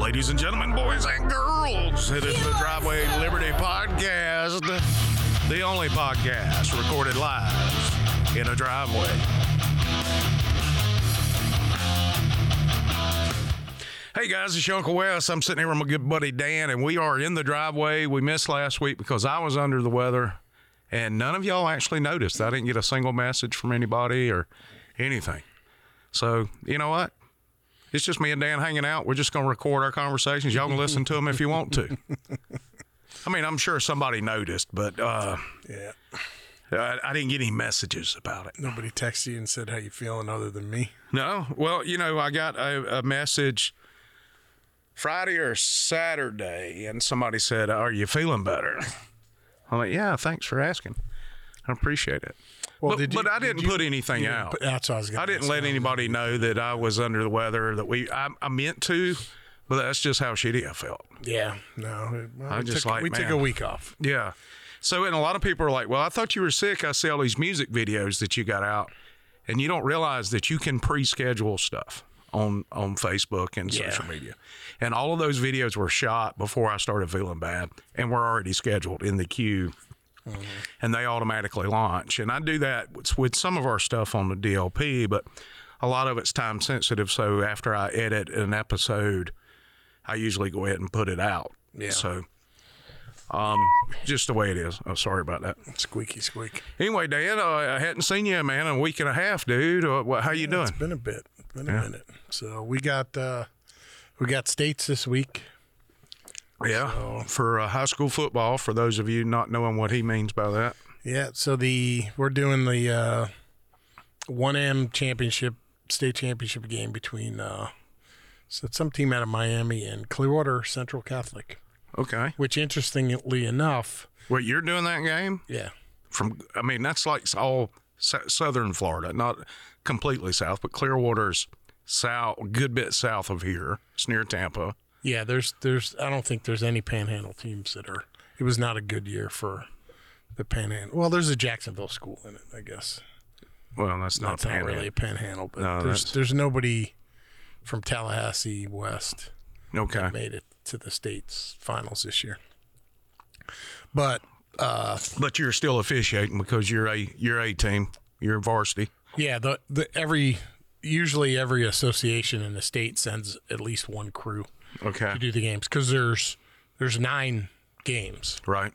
Ladies and gentlemen, boys and girls, it is the Driveway Liberty Podcast, the only podcast recorded live in a driveway. Hey guys, it's your Uncle Wes. I'm sitting here with my good buddy Dan, and we are in the driveway. We missed last week because I was under the weather, and none of y'all actually noticed. I didn't get a single message from anybody or anything. So, you know what? It's just me and Dan hanging out. We're just going to record our conversations. Y'all can listen to them if you want to. I mean, I'm sure somebody noticed, but uh, Yeah. I, I didn't get any messages about it. Nobody texted you and said how you feeling other than me. No. Well, you know, I got a, a message Friday or Saturday, and somebody said, "Are you feeling better?" I'm like, "Yeah, thanks for asking. I appreciate it." Well, but, did you- but I did didn't you- put anything didn't out. put- that's what I was I didn't let anybody know that I was under the weather. That we, I, I meant to, but that's just how shitty I felt. Yeah. No. Well, I we just took, like, we took a week off. Yeah. So, and a lot of people are like, well, I thought you were sick. I see all these music videos that you got out, and you don't realize that you can pre schedule stuff on, on Facebook and Yeah. social media. And all of those videos were shot before I started feeling bad and were already scheduled in the queue. And they automatically launch. And I do that with, with some of our stuff on the DLP, but a lot of it's time sensitive. So after I edit an episode, I usually go ahead and put it out. Yeah. So, um, just the way it is. Oh, sorry about that. Squeaky squeak. Anyway, Dan, uh, I hadn't seen you, man, in a week and a half, dude. Uh, what, how you doing? It's been a bit. It's been a Yeah. minute. So we got uh we got states this week. Yeah, for uh, high school football. For those of you not knowing what he means by that, Yeah. So the we're doing the uh one M championship state championship game between uh so some team out of Miami and Clearwater Central Catholic. okay. Which interestingly enough, Wait, you're doing that game yeah. from? I mean, that's like all southern Florida, not completely south, but Clearwater's south, a good bit south of here. It's near Tampa. Yeah, there's there's I don't think there's any panhandle teams that are it was not a good year for the panhandle. Well, there's a Jacksonville school in it, I guess. Well, that's not That's not really a panhandle, but No, there's that's- there's nobody from Tallahassee West Okay. made it to the states finals this year. But uh, But you're still officiating because you're a you're a team. You're varsity. yeah, the the every usually every association in the state sends at least one crew Okay. to do the games because there's there's nine games. Right.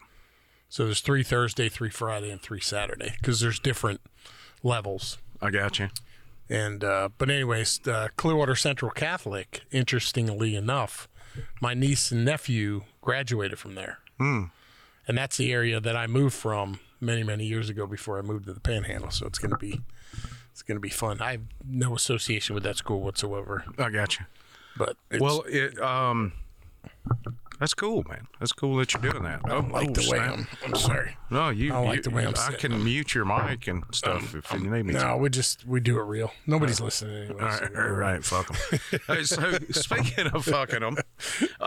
So there's three Thursday, three Friday, and three Saturday because there's different levels. I got you. And uh, but anyways, uh, Clearwater Central Catholic. Interestingly enough, my niece and nephew graduated from there, and that's the area that I moved from many many years ago before I moved to the Panhandle. So it's gonna be it's gonna be fun. I have no association with that school whatsoever, I got you. But it's, Well, it um, that's cool, man. That's cool that you're doing that. I don't like the way. I'm. I'm sorry. No, you. I don't like you- the way I'm I sitting. can mute your mic and stuff if you need me to. No, we just we do it real. Nobody's listening Anyway, all, so right, all right, fuck them. hey, so speaking of fucking them,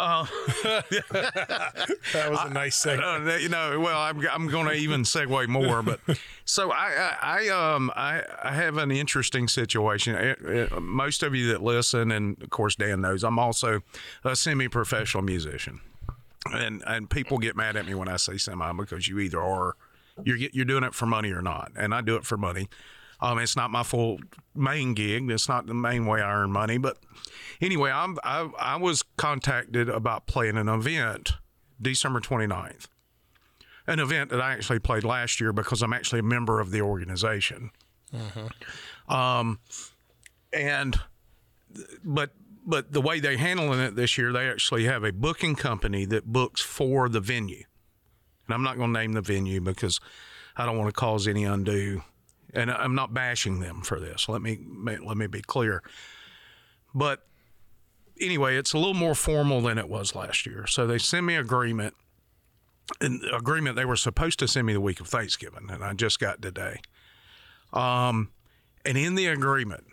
That was a nice segment. uh, you know, well, I'm I'm going to even segue more, but so I I, I um I I have an interesting situation. Uh, uh, Most of you that listen, and of course Dan knows, I'm also a semi-professional musician, and and people get mad at me when I say semi because you either are you're you're doing it for money or not, and I do it for money. Um, it's not my full main gig. It's not the main way I earn money. But anyway, I'm, I, I was contacted about playing an event December 29th. An event that I actually played last year because I'm actually a member of the organization. Um, and, but, but the way they're handling it this year, they actually have a booking company that books for the venue. And I'm not going to name the venue because I don't want to cause any undue. And I'm not bashing them for this. Let me let me be clear. But anyway, it's a little more formal than it was last year. So they send me agreement. An agreement they were supposed to send me the week of Thanksgiving, and I just got today. Um, and in the agreement,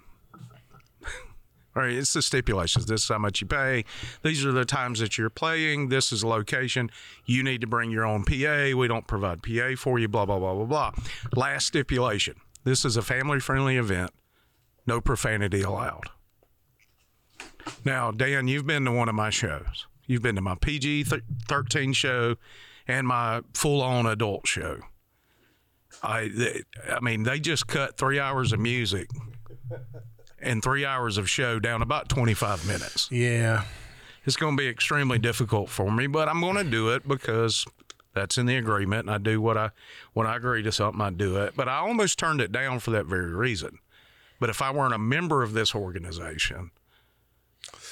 all right, it's the stipulations. This is how much you pay. These are the times that you're playing. This is location. You need to bring your own PA. We don't provide PA for you. Blah blah blah blah blah. Last stipulation: This is a family-friendly event. No profanity allowed. Now, Dan, you've been to one of my shows. You've been to my PG 13 show and my full on adult show. I, I mean, they just cut three hours of music and three hours of show down about 25 minutes. Yeah. It's going to be extremely difficult for me, but I'm going to do it because that's in the agreement. And I do what I when I agree to something, I do it. But I almost turned it down for that very reason. But if I weren't a member of this organization,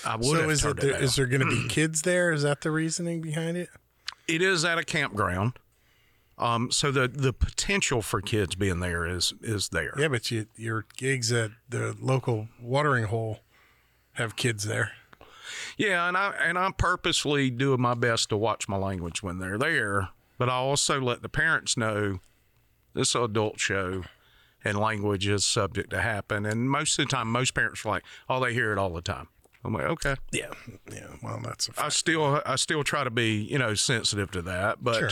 I would So have is turned it it, there, down. is there going to be kids there? Is that the reasoning behind it? it is at a campground. Um, so the the potential for kids being there is is there. Yeah, but you, your gigs at the local watering hole have kids there. Yeah, and I and I'm purposely doing my best to watch my language when they're there, but I also let the parents know this adult show and language is subject to happen. And most of the time, most parents are like, "Oh, they hear it all the time." I'm like, "Okay." Yeah. Yeah. Well, that's a I still I still try to be you know sensitive to that, but Sure.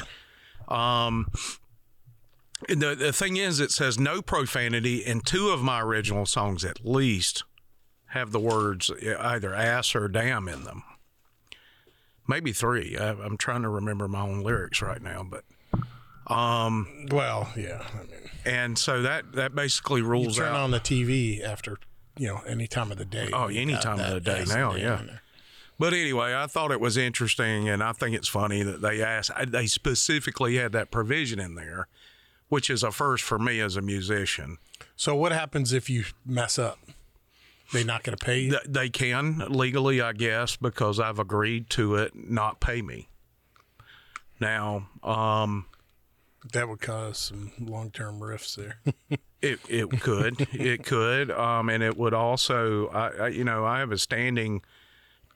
Um, the the thing is, it says no profanity, and two of my original songs at least have the words either ass or damn in them. Maybe three. I, I'm trying to remember my own lyrics right now, but Um, Well, yeah. I mean, and so that that basically rules turn out. on the TV after, you know, any time of the day. Oh, any time of the day now, yeah. But anyway, I thought it was interesting, and I think it's funny that they asked. They specifically had that provision in there, which is a first for me as a musician. So what happens if you mess up? They not going to pay you? They can legally, I guess, because I've agreed to it, not pay me. Now, um, That would cause some long-term rifts there. it it could, it could, um, and it would also, I, I, you know, I have a standing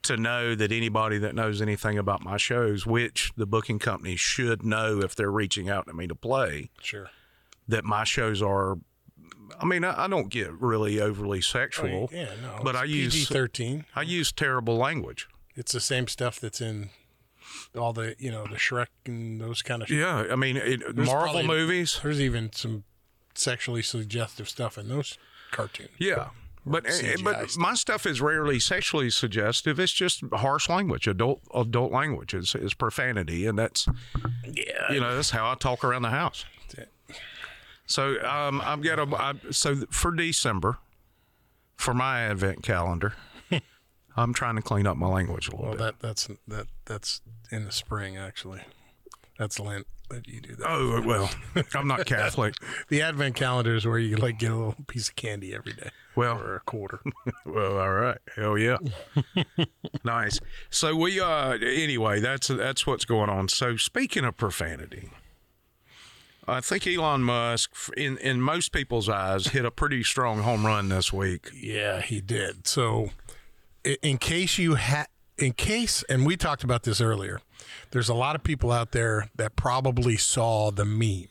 to know that anybody that knows anything about my shows, which the booking company should know if they're reaching out to me to play, sure. that my shows are. I mean, I, I don't get really overly sexual, oh, Yeah, no. but I use PG-13. I use terrible language. It's the same stuff that's in all the, you know, the Shrek and those kind of. Yeah, I mean, it, Marvel probably- movies. There's even some sexually suggestive stuff in those cartoons. Yeah. But CGI but stuff. my stuff is rarely sexually suggestive. It's just harsh language, adult adult language is, is profanity, and that's Yeah. you know that's how I talk around the house. So um, I've got a I, so for December, for my advent calendar, I'm trying to clean up my language a little Well, bit. that that's that that's in the spring actually. That's Lent you do that. Oh well, I'm not Catholic. The Advent calendar is where you like get a little piece of candy every day. Well, or a quarter. Well, all right. Hell yeah. nice. So we uh anyway, that's that's what's going on. So speaking of profanity, I think Elon Musk in in most people's eyes hit a pretty strong home run this week. yeah, he did. So, in case you had, in case, and we talked about this earlier, there's a lot of people out there that probably saw the meme.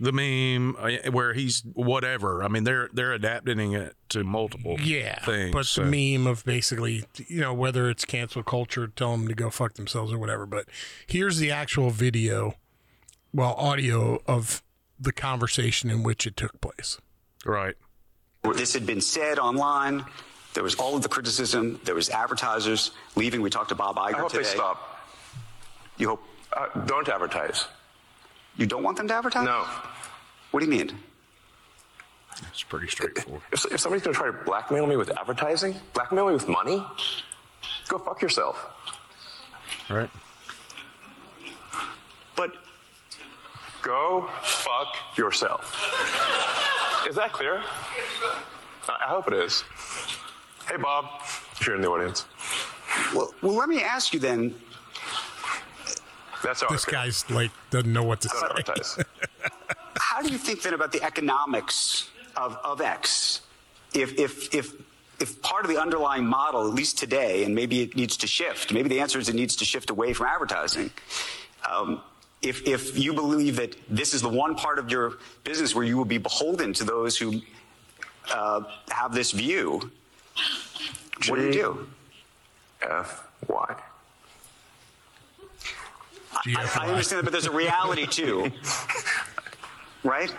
The meme uh, where he's whatever. I mean, they're they're adapting it to multiple Yeah, things. but so- the meme of basically, you know, whether it's cancel culture, tell them to go fuck themselves or whatever. But here's the actual video, well, audio of the conversation in which it took place. right. This had been said online. There was all of the criticism. There was advertisers leaving. We talked to Bob Iger I hope today. they stop. You hope Uh, don't advertise. you don't want them to advertise? No. What do you mean? It's pretty straightforward. If, if somebody's going to try to blackmail me with advertising, blackmail me with money, go fuck yourself. right. But Go fuck yourself. Is that clear? I I hope it is. Hey, Bob, if you're in the audience. well, well let me ask you then. That's how This I guy's like doesn't know what to Don't say. How do you think then about the economics of, of X? If, if, if, if part of the underlying model, at least today, and maybe it needs to shift, maybe the answer is it needs to shift away from advertising. Um, if, if you believe that this is the one part of your business where you will be beholden to those who uh, have this view, what do you do? F Y. I, I understand that, but there's a reality too, right?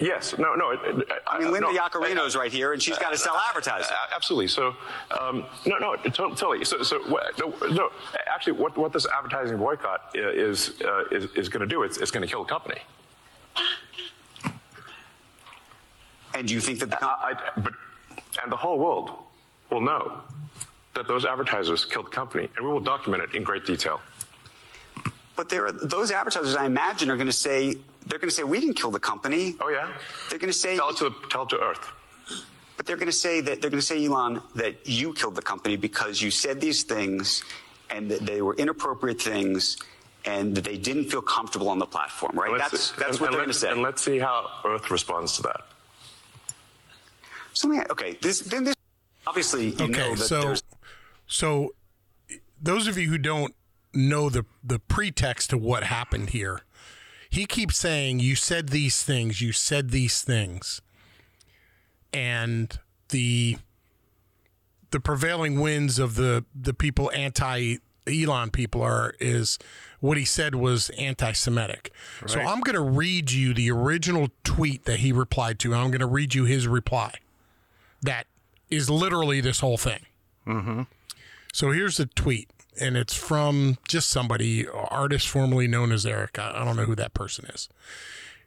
Yes. No. No. it- it- I mean, Linda no, Yaccarino's right here, and she's got to sell advertising. Absolutely. So, um, no, no, to- totally. So, so no, no. Actually, what, what this advertising boycott is uh, is, is going to do? It's, it's going to kill the company. And do you think that the com- I, I- but and the whole world will know that those advertisers killed the company, and we will document it in great detail. But there, are, those advertisers, I imagine, are going to say they're going to say we didn't kill the company. Oh yeah. They're going to say, Tell it to the, tell it to Earth. but they're going to say that they're going to say, Elon, that you killed the company because you said these things, and that they were inappropriate things, and that they didn't feel comfortable on the platform. Right? And let's- That's that's and- what and they're going to say. And let's see how Earth responds to that. So, okay, this then this obviously you Okay, know that so there's so those of you who don't know the the pretext to what happened here, he keeps saying you said these things, you said these things, and the the prevailing winds of the the people anti Elon people are is what he said was anti-Semitic. So I'm going to read you the original tweet that he replied to. and I'm going to read you his reply. That is literally this whole thing. Mm-hmm. So here's the tweet, and it's from just somebody, artist formerly known as Eric. I, I don't know who that person is.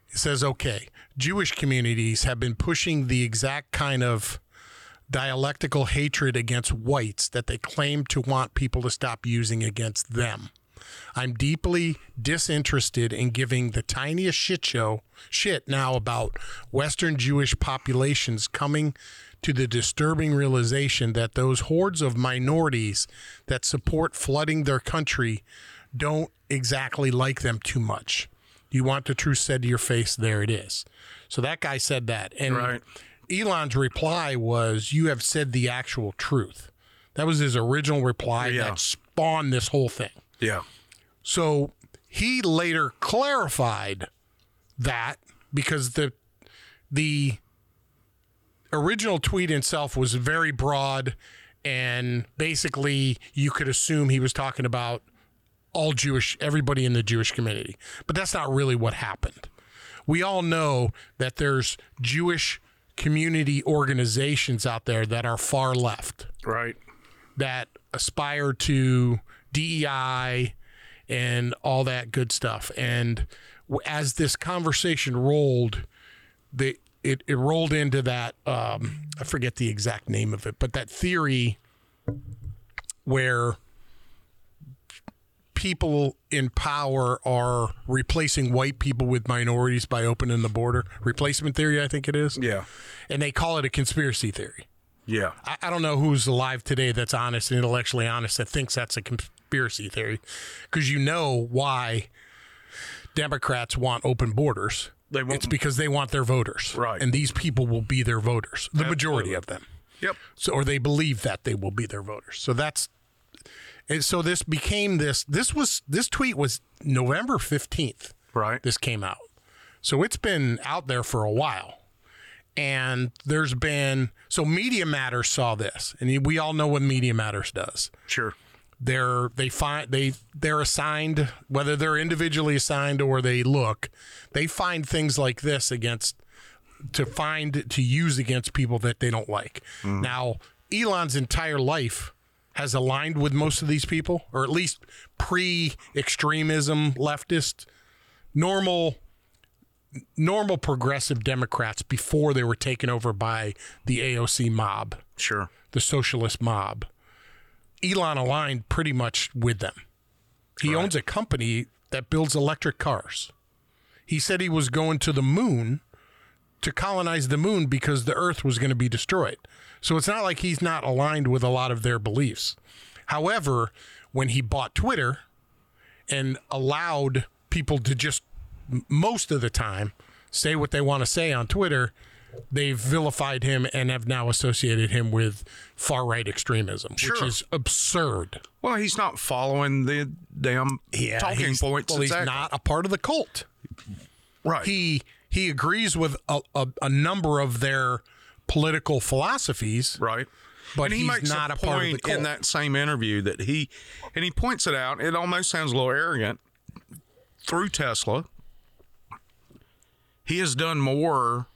It says, okay, Jewish communities have been pushing the exact kind of dialectical hatred against whites that they claim to want people to stop using against them. I'm deeply disinterested in giving the tiniest shit show shit now about Western Jewish populations coming to the disturbing realization that those hordes of minorities that support flooding their country don't exactly like them too much. You want the truth said to your face, there it is. So that guy said that. And Right. Elon's reply was, You have said the actual truth. That was his original reply Yeah. that spawned this whole thing. Yeah. So he later clarified that because the the original tweet itself was very broad and basically you could assume he was talking about all Jewish everybody in the Jewish community. But that's not really what happened. We all know that there's Jewish community organizations out there that are far left Right. that aspire to DEI and all that good stuff. And as this conversation rolled, the it, it rolled into that um, I forget the exact name of it, but that theory where people in power are replacing white people with minorities by opening the border. Replacement theory, I think it is. Yeah. And they call it a conspiracy theory. Yeah. I, I don't know who's alive today that's honest and intellectually honest that thinks that's a conspiracy theory because you know why Democrats want open borders. They want- it's because they want their voters. Right. And these people will be their voters, the majority of them. Yep. So, or they believe that they will be their voters. So that's, and so this became this, this was, this tweet was November 15th. Right. This came out. So it's been out there for a while. And there's been, so Media Matters saw this, and we all know what Media Matters does Sure. They're they find they they're assigned whether they're individually assigned or they look they find things like this against to find to use against people that they don't like mm-hmm. now elon's entire life has aligned with most of these people or at least pre-extremism leftist normal normal progressive democrats before they were taken over by the aoc mob Sure. the socialist mob. Elon aligned pretty much with them. He owns a company that builds electric cars. He said he was going to the moon to colonize the moon because the earth was going to be destroyed. So it's not like he's not aligned with a lot of their beliefs. However, when he bought Twitter and allowed people to just most of the time say what they want to say on Twitter, they've vilified him and have now associated him with far right extremism, which is absurd. Well, he's not following the damn talking he's, points. Well, he's exactly. not a part of the cult. right. He he agrees with a, a, a number of their political philosophies, right. but and he he's makes not a a, part of the point cult. in that same interview that he, and he points it out. It almost sounds a little arrogant. Through Tesla, he has done more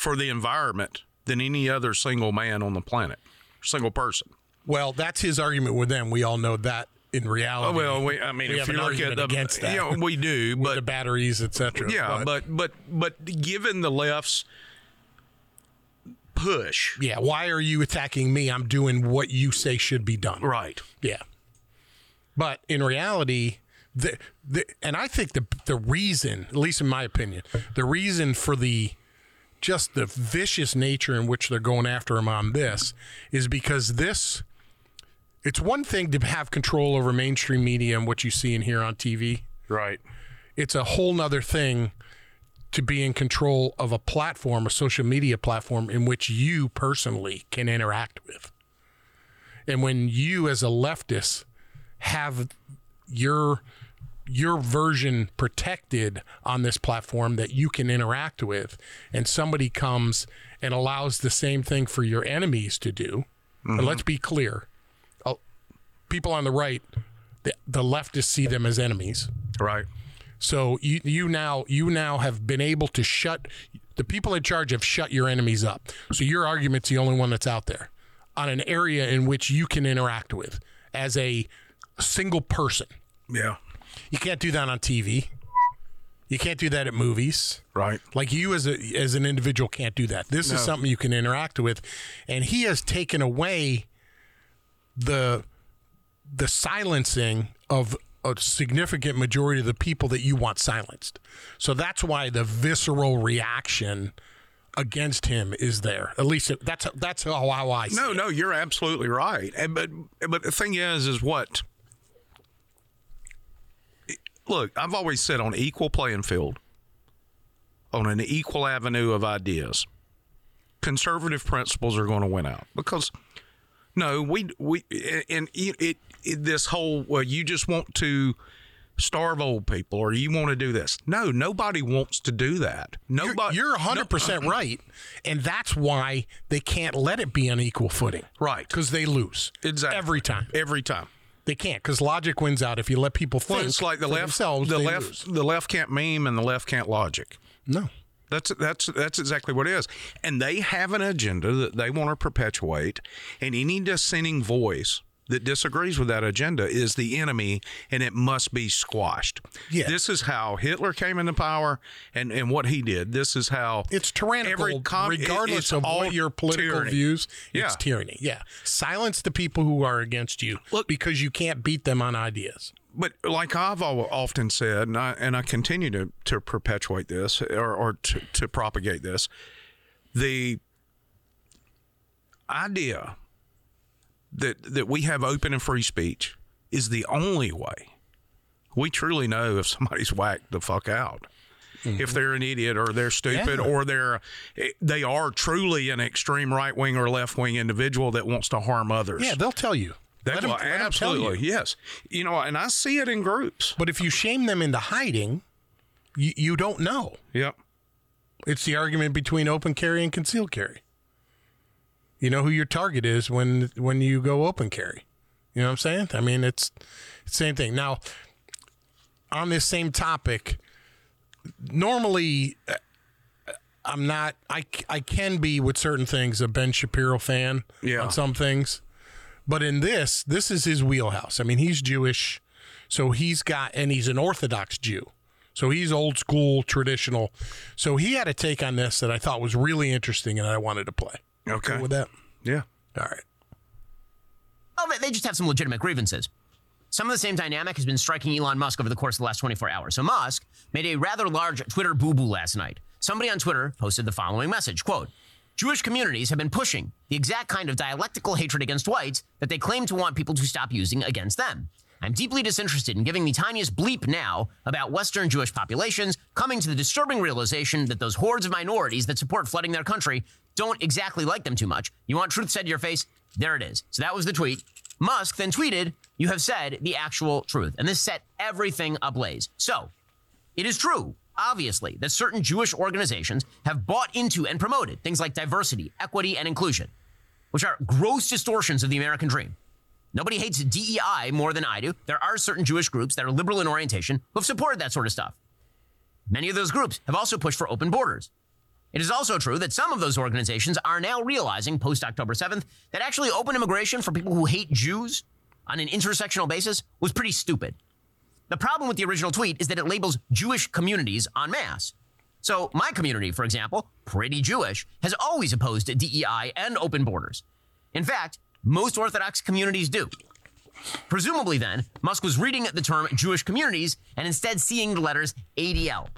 for the environment than any other single man on the planet, single person. Well, that's his argument with them. We all know that in reality. Oh, well, we, I mean, we if you look at the, against that. you know, we do, but the batteries, etc. yeah, but but but given the left's push, yeah, why are you attacking me? I'm doing what you say should be done. right? Yeah. But in reality, the, the and I think the the reason, at least in my opinion, the reason for the just the vicious nature in which they're going after him on this is because this it's one thing to have control over mainstream media and what you see and hear on TV. Right. It's a whole nother thing to be in control of a platform, a social media platform in which you personally can interact with. And when you as a leftist have your your version protected on this platform that you can interact with and somebody comes and allows the same thing for your enemies to do and let's be clear uh, people on the right the, the leftists see them as enemies Right. so you you now you now have been able to shut the people in charge have shut your enemies up. So your argument's the only one that's out there on an area in which you can interact with as a single person. Yeah. You can't do that on TV. You can't do that at movies. Right. Like you as a as an individual can't do that. This is something you can interact with, and he has taken away the the silencing of a significant majority of the people that you want silenced. So that's why the visceral reaction against him is there. At least it- that's that's how I see No, it. no, you're absolutely right. And but but the thing is, is what? Look, I've always said on equal playing field, on an equal avenue of ideas, conservative principles are going to win out because no, we we and it, it, it this whole well, you just want to starve old people or you want to do this. No, nobody wants to do that. You're, Nobody. you're 100% right. And that's why they can't let it be on equal footing. Right. Because they lose. Exactly. Every time. Every time. They can't because logic wins out if you let people think. Well, it's like the left. themselves, the left. lose. The left can't meme, and the left can't logic. No. That's that's that's exactly what it is. And they have an agenda that they want to perpetuate, and any dissenting voice that disagrees with that agenda is the enemy, and it must be squashed. Yeah. This is how Hitler came into power, and and what he did. This is how It's tyrannical, every com- it- regardless it's of all what your political tyranny. views. Yeah. It's tyranny. Yeah. Silence the people who are against you Look- because you can't beat them on ideas. but like I've often said, and I, and I continue to, to perpetuate this or, or to, to propagate this, the idea that that we have open and free speech is the only way we truly know if somebody's whacked the fuck out. If mm-hmm. they're an idiot or they're stupid Yeah. or they're eh, they are truly an extreme right wing or left wing individual that wants to harm others. Yeah, they'll tell you. They Let 'em- will, let 'em absolutely you. yes. You know, and I see it in groups. But if you shame them into hiding, you, you don't know. Yep. It's the argument between open carry and concealed carry. You know who your target is when when you go open carry. You know what I'm saying? I mean, it's same thing. Now, on this same topic, normally uh, I'm not. I I can be with certain things a Ben Shapiro fan Yeah. on some things, but in this, this is his wheelhouse. I mean, he's Jewish, so he's got and he's an Orthodox Jew. So he's old school, traditional. So he had a take on this that I thought was really interesting, and I wanted to play. Okay. Cool with that? Yeah. All right. Well, they- they just have some legitimate grievances. Some of the same dynamic has been striking Elon Musk over the course of the last 24 hours. So Musk made a rather large Twitter boo-boo last night. Somebody on Twitter posted the following message, quote, Jewish communities have been pushing the exact kind of dialectical hatred against whites that they claim to want people to stop using against them. I'm deeply disinterested in giving the tiniest bleep now about Western Jewish populations, coming to the disturbing realization that those hordes of minorities that support flooding their country don't exactly like them too much. You want truth said to your face? There it is. So that was the tweet. Musk then tweeted, You have said the actual truth. And this set everything ablaze. So, it is true, obviously, that certain Jewish organizations have bought into and promoted things like diversity, equity, and inclusion, which are gross distortions of the American dream. Nobody hates DEI more than I do. There are certain Jewish groups that are liberal in orientation who have supported that sort of stuff. Many of those groups have also pushed for open borders. It is also true that some of those organizations are now realizing post October 7th that actually open immigration for people who hate Jews on an intersectional basis was pretty stupid. The problem with the original tweet is that it labels Jewish communities en masse. So, my community, for example, pretty Jewish, has always opposed DEI and open borders. In fact, most Orthodox communities do. Presumably, then, Musk was reading the term Jewish communities and instead seeing the letters ADL.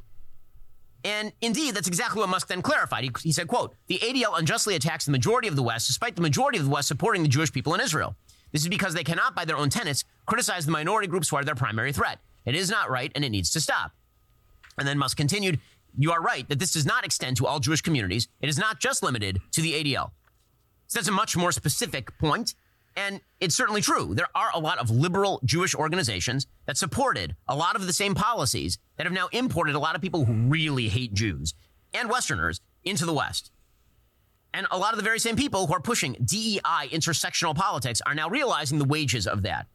And indeed, that's exactly what Musk then clarified. He, he said, quote, the ADL unjustly attacks the majority of the West, despite the majority of the West supporting the Jewish people in Israel. This is because they cannot, by their own tenets, criticize the minority groups who are their primary threat. It is not right, and it needs to stop. And then Musk continued, you are right that this does not extend to all Jewish communities. It is not just limited to the ADL. So that's a much more specific point, and it's certainly true. There are a lot of liberal Jewish organizations that supported a lot of the same policies that have now imported a lot of people who really hate Jews and Westerners into the West. And a lot of the very same people who are pushing DEI intersectional politics are now realizing the wages of that.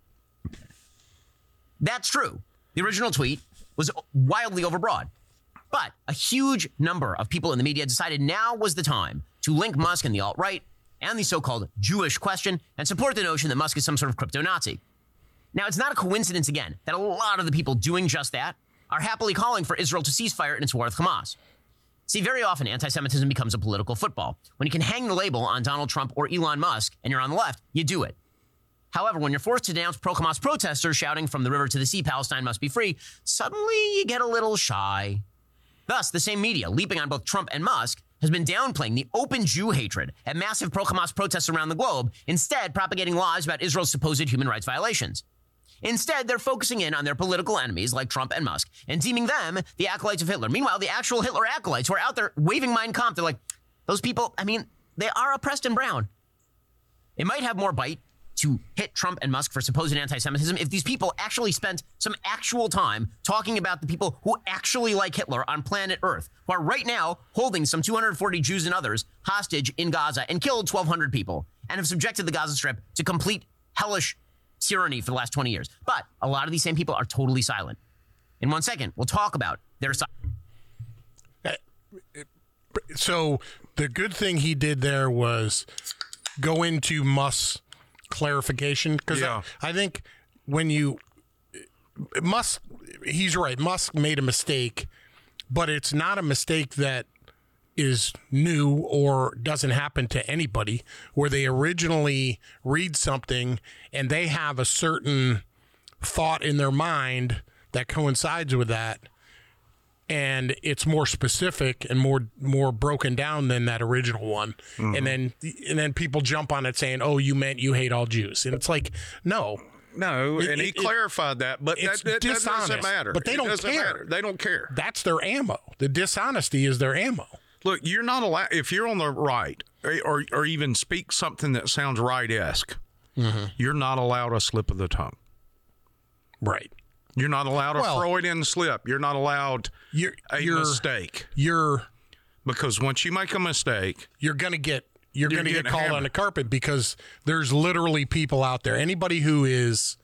That's true. The original tweet was wildly overbroad. But a huge number of people in the media decided now was the time to link Musk and the alt right and the so called Jewish question and support the notion that Musk is some sort of crypto Nazi. Now, it's not a coincidence, again, that a lot of the people doing just that are happily calling for Israel to cease fire in its war with Hamas. See, very often anti Semitism becomes a political football. When you can hang the label on Donald Trump or Elon Musk and you're on the left, you do it. However, when you're forced to denounce pro Hamas protesters shouting from the river to the sea, Palestine must be free, suddenly you get a little shy. Thus, the same media, leaping on both Trump and Musk, has been downplaying the open Jew hatred at massive pro Hamas protests around the globe, instead, propagating lies about Israel's supposed human rights violations. Instead, they're focusing in on their political enemies like Trump and Musk and deeming them the acolytes of Hitler. Meanwhile, the actual Hitler acolytes who are out there waving Mein Kampf, they're like, those people, I mean, they are oppressed and brown. It might have more bite to hit Trump and Musk for supposed anti Semitism if these people actually spent some actual time talking about the people who actually like Hitler on planet Earth, who are right now holding some 240 Jews and others hostage in Gaza and killed 1,200 people and have subjected the Gaza Strip to complete hellish tyranny for the last 20 years. But a lot of these same people are totally silent. In one second, we'll talk about their. So the good thing he did there was go into Musk's clarification because Yeah. I, I think when you Musk, he's right. Musk made a mistake, but it's not a mistake that is new or doesn't happen to anybody where they originally read something and they have a certain thought in their mind that coincides with that and it's more specific and more more broken down than that original one and then and then people jump on it saying oh you meant you hate all jews and it's like no No, and he it- it- clarified that, but it's that, that, that doesn't matter. but they It don't care. matter. They don't care. that's their ammo the dishonesty is their ammo Look, you're not allowed if you're on the right, or or, or even speak something that sounds right esque. Mm-hmm. You're not allowed a slip of the tongue. right You're not allowed a Well- Freudian slip. You're not allowed you're a you're mistake. you're because once you make a mistake, you're gonna get you're, You're gonna get getting called on the carpet because there's literally people out there. Anybody who is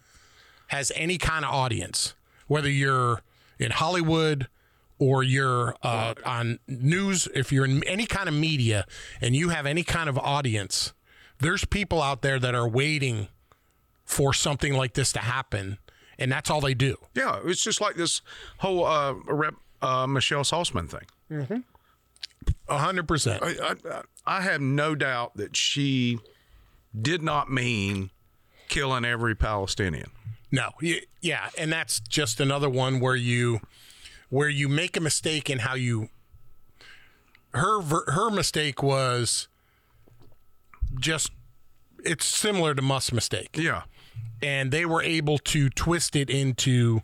has any kind of audience whether you're in hollywood or you're uh, on news if you're in any kind of media and you have any kind of audience there's people out there that are waiting for something like this to happen and that's all they do yeah, it's just like this whole uh, rep uh, Michelle Salzman thing. 100% I, I, I have no doubt that she did not mean killing every Palestinian. No, yeah, and that's just another one where you where you make a mistake in how you her her mistake was just it's similar to Musk's mistake. Yeah. And they were able to twist it into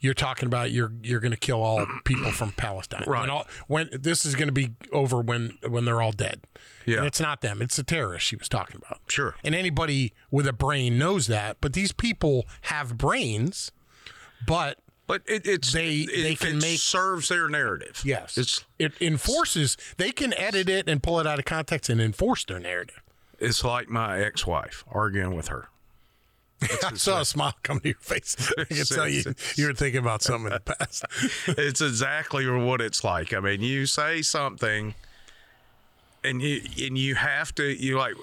you're talking about you're you're going to kill all people from Palestine. Right. When, all, when this is going to be over when when they're all dead. Yeah. And it's not them. It's the terrorists she was talking about. Sure. And anybody with a brain knows that. But these people have brains, but But it, it's They- it, they can it make- serves their narrative. yes, it's it enforces. They can edit it and pull it out of context and enforce their narrative. it's like my ex-wife arguing with her. I saw a smile come to your face. I can tell you you were thinking about something in the past. it's exactly what it's like. I mean, you say something and you and you have to you like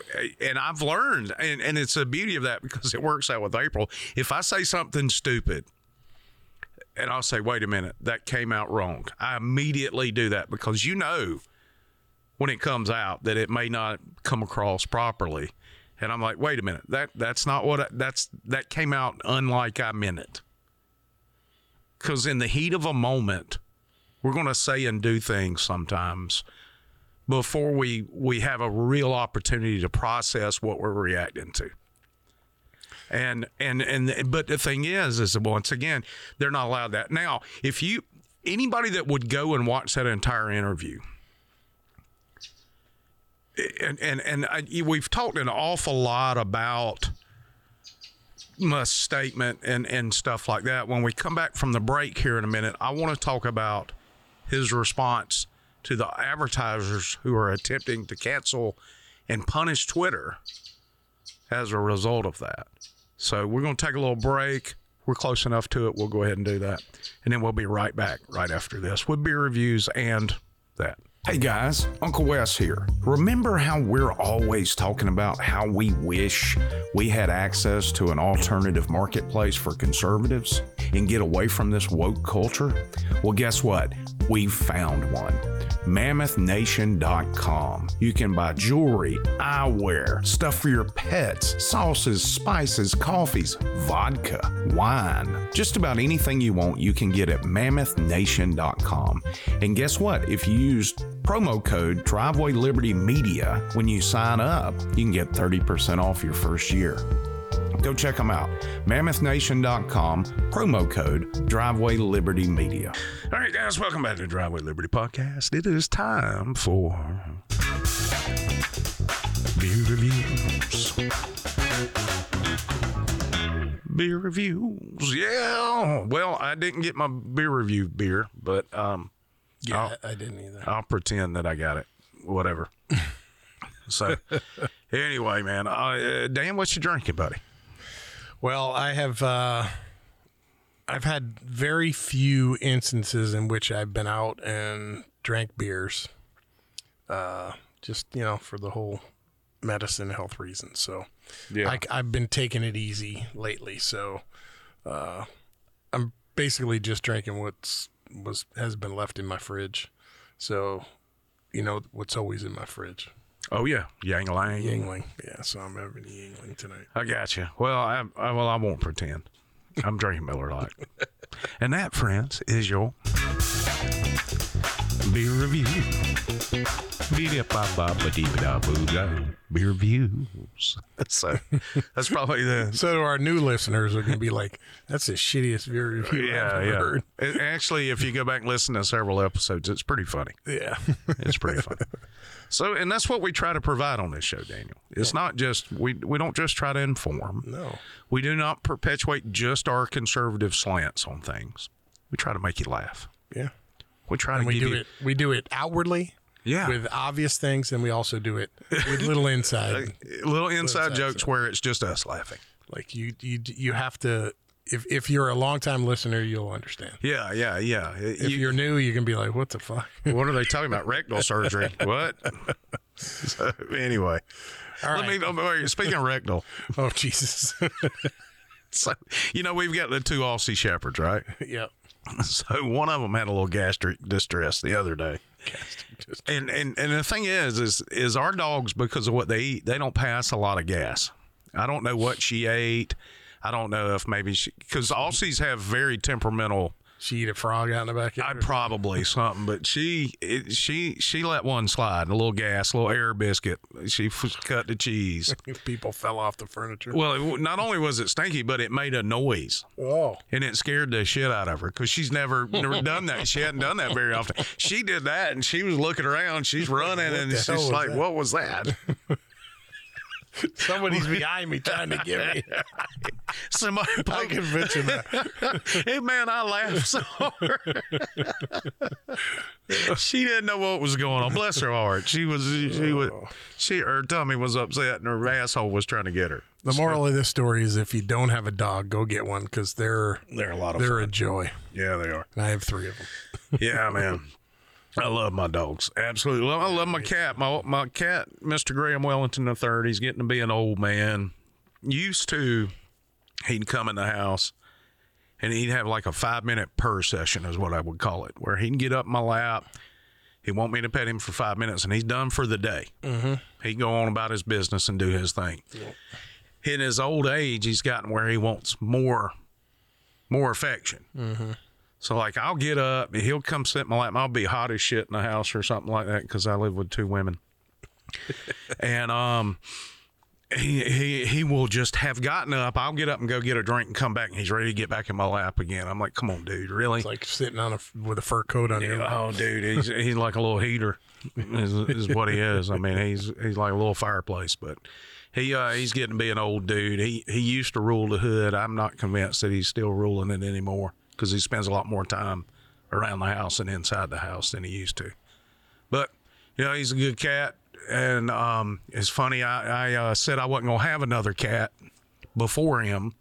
and I've learned and, and it's the beauty of that because it works out with April. If I say something stupid and I'll say, wait a minute, that came out wrong. I immediately do that because you know when it comes out that it may not come across properly. And I'm like, wait a minute, that that's not what I, that's that came out unlike I meant it. Because in the heat of a moment, we're going to say and do things sometimes before we we have a real opportunity to process what we're reacting to. And and and but the thing is, is once again, they're not allowed that. Now, if you anybody that would go and watch that entire interview, and and and I, we've talked an awful lot about Musk's statement and and stuff like that. When we come back from the break here in a minute, I want to talk about his response to the advertisers who are attempting to cancel and punish Twitter as a result of that. So we're going to take a little break. We're close enough to it. We'll go ahead and do that. And then we'll be right back right after this with beer reviews and that. Hey guys, Uncle Wes here. Remember how we're always talking about how we wish we had access to an alternative marketplace for conservatives and get away from this woke culture? Well, guess what? We found one. MammothNation.com. You can buy jewelry, eyewear, stuff for your pets, sauces, spices, coffees, vodka, wine. Just about anything you want, you can get at MammothNation.com. And guess what? If you use promo code Driveway Liberty Media when you sign up, you can get 30% off your first year. Go check them out. MammothNation.com, promo code Driveway Liberty Media. All right, guys, welcome back to the Driveway Liberty Podcast. It is time for beer reviews. Beer reviews. Yeah. Well, I didn't get my beer review beer, but um, Yeah, I didn't either. I'll pretend that I got it. Whatever. so, anyway, man, uh, Dan, what you drinking, buddy? Well, I have uh I've had very few instances in which I've been out and drank beers. Uh just, you know, for the whole medicine health reasons. So Yeah. I, I've been taking it easy lately. So uh I'm basically just drinking what's was has been left in my fridge. So you know what's always in my fridge. Oh yeah, Yang Lang. Yuengling. Yeah, so I'm having a Yuengling tonight. I got you. Well, I, I well I won't pretend. I'm drinking Miller Lite, and that, friends, is your beer review. Beer reviews. So that's probably the So our new listeners are going to be like, "That's the shittiest beer review yeah I've ever yeah. heard." It- actually, if you go back and listen to several episodes, it's pretty funny. Yeah, It's pretty funny. So, and that's what we try to provide on this show, Daniel. It's not just we we don't just try to inform. no, We do not perpetuate just our conservative slants on things. We try to make you laugh. yeah. We try And to we do you, it. We do it outwardly, yeah, with obvious things, and we also do it with little inside. little inside inside jokes where it's just us laughing. like you, you, you have to. If if you're a longtime listener, you'll understand. Yeah, yeah, yeah. If You- you're new, you can be like, "What the fuck?" what are they talking about? Rectal surgery? what? So, anyway, All let right. me. oh, wait, Speaking of rectal, Oh Jesus. so you know we've got the two Aussie shepherds, right? yep. So one of them had a little gastric distress the other day. And and and the thing is, is is our dogs because of what they eat, they don't pass a lot of gas. I don't know what she ate. I don't know if maybe she because Aussies have very temperamental. She eat a frog out in the backyard? I probably something, but she it, she she let one slide. A little gas, a little air biscuit. She f- cut the cheese. People fell off the furniture. Well, it, not only was it stinky, but it made a noise. oh. and it scared the shit out of her because she's never never done that. She hadn't done that very often. She did that, and she was looking around. She's running, and she's like, that? "What was that?" Somebody's behind me trying to get me. Somebody I poke can picture that. Hey man, I laughed so hard. she didn't know what was going on. Bless her heart. She was she was oh. she her tummy was upset and her asshole was trying to get her. The moral of this story is if you don't have a dog, go get one because they're They're a lot of they're fun. a joy. Yeah, they are. And I have three of them. Yeah, man. I love my dogs. Absolutely. I love my cat. My my cat, Mr. Graham Wellington III, he's getting to be an old man. Used to, he'd come in the house and he'd have like a five minute purr session, is what I would call it, where he'd get up in my lap. He'd want me to pet him for five minutes and he's done for the day. Mm-hmm. He'd go on about his business and do his thing. In his old age, he's gotten where he wants more, more affection. So like I'll get up and he'll come sit in my lap. and I'll be hot as shit in the house or something like that because I live with two women. and um, he he he will just have gotten up. I'll get up and go get a drink and come back and he's ready to get back in my lap again. I'm like, come on, dude, really? It's like sitting on a with a fur coat on your Oh, dude, he's he's like a little heater, is, is what he is. I mean, he's he's like a little fireplace, but he uh, he's getting to be an old dude. He he used to rule the hood. I'm not convinced that he's still ruling it anymore because he spends a lot more time around the house and inside the house than he used to. But you know, he's a good cat, and um, it's funny. I I uh, said I wasn't gonna have another cat before him.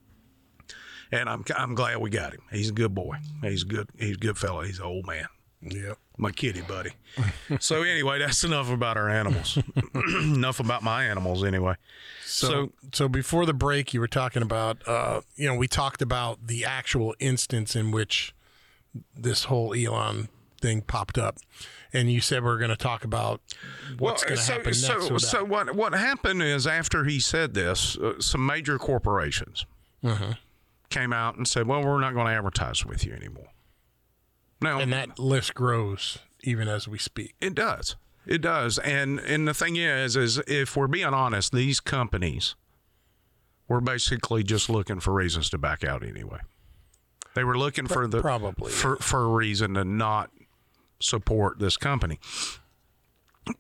And I'm I'm glad we got him. He's a good boy. He's a good he's a good fellow. He's an old man Yep. My kitty buddy. so anyway, that's enough about our animals. enough about my animals anyway. So, So- so before the break, you were talking about, uh, you know, we talked about the actual instance in which this whole Elon thing popped up, and you said we are going to talk about what's going to so, happen next. so, with that. so what what happened is after he said this, uh, some major corporations Mm-hmm. came out and said, "Well, we're not going to advertise with you anymore." Now, and that list grows even as we speak. It does. It does. And and the thing is, is if we're being honest, these companies were basically just looking for reasons to back out anyway. They were looking for the probably, for for a reason to not support this company.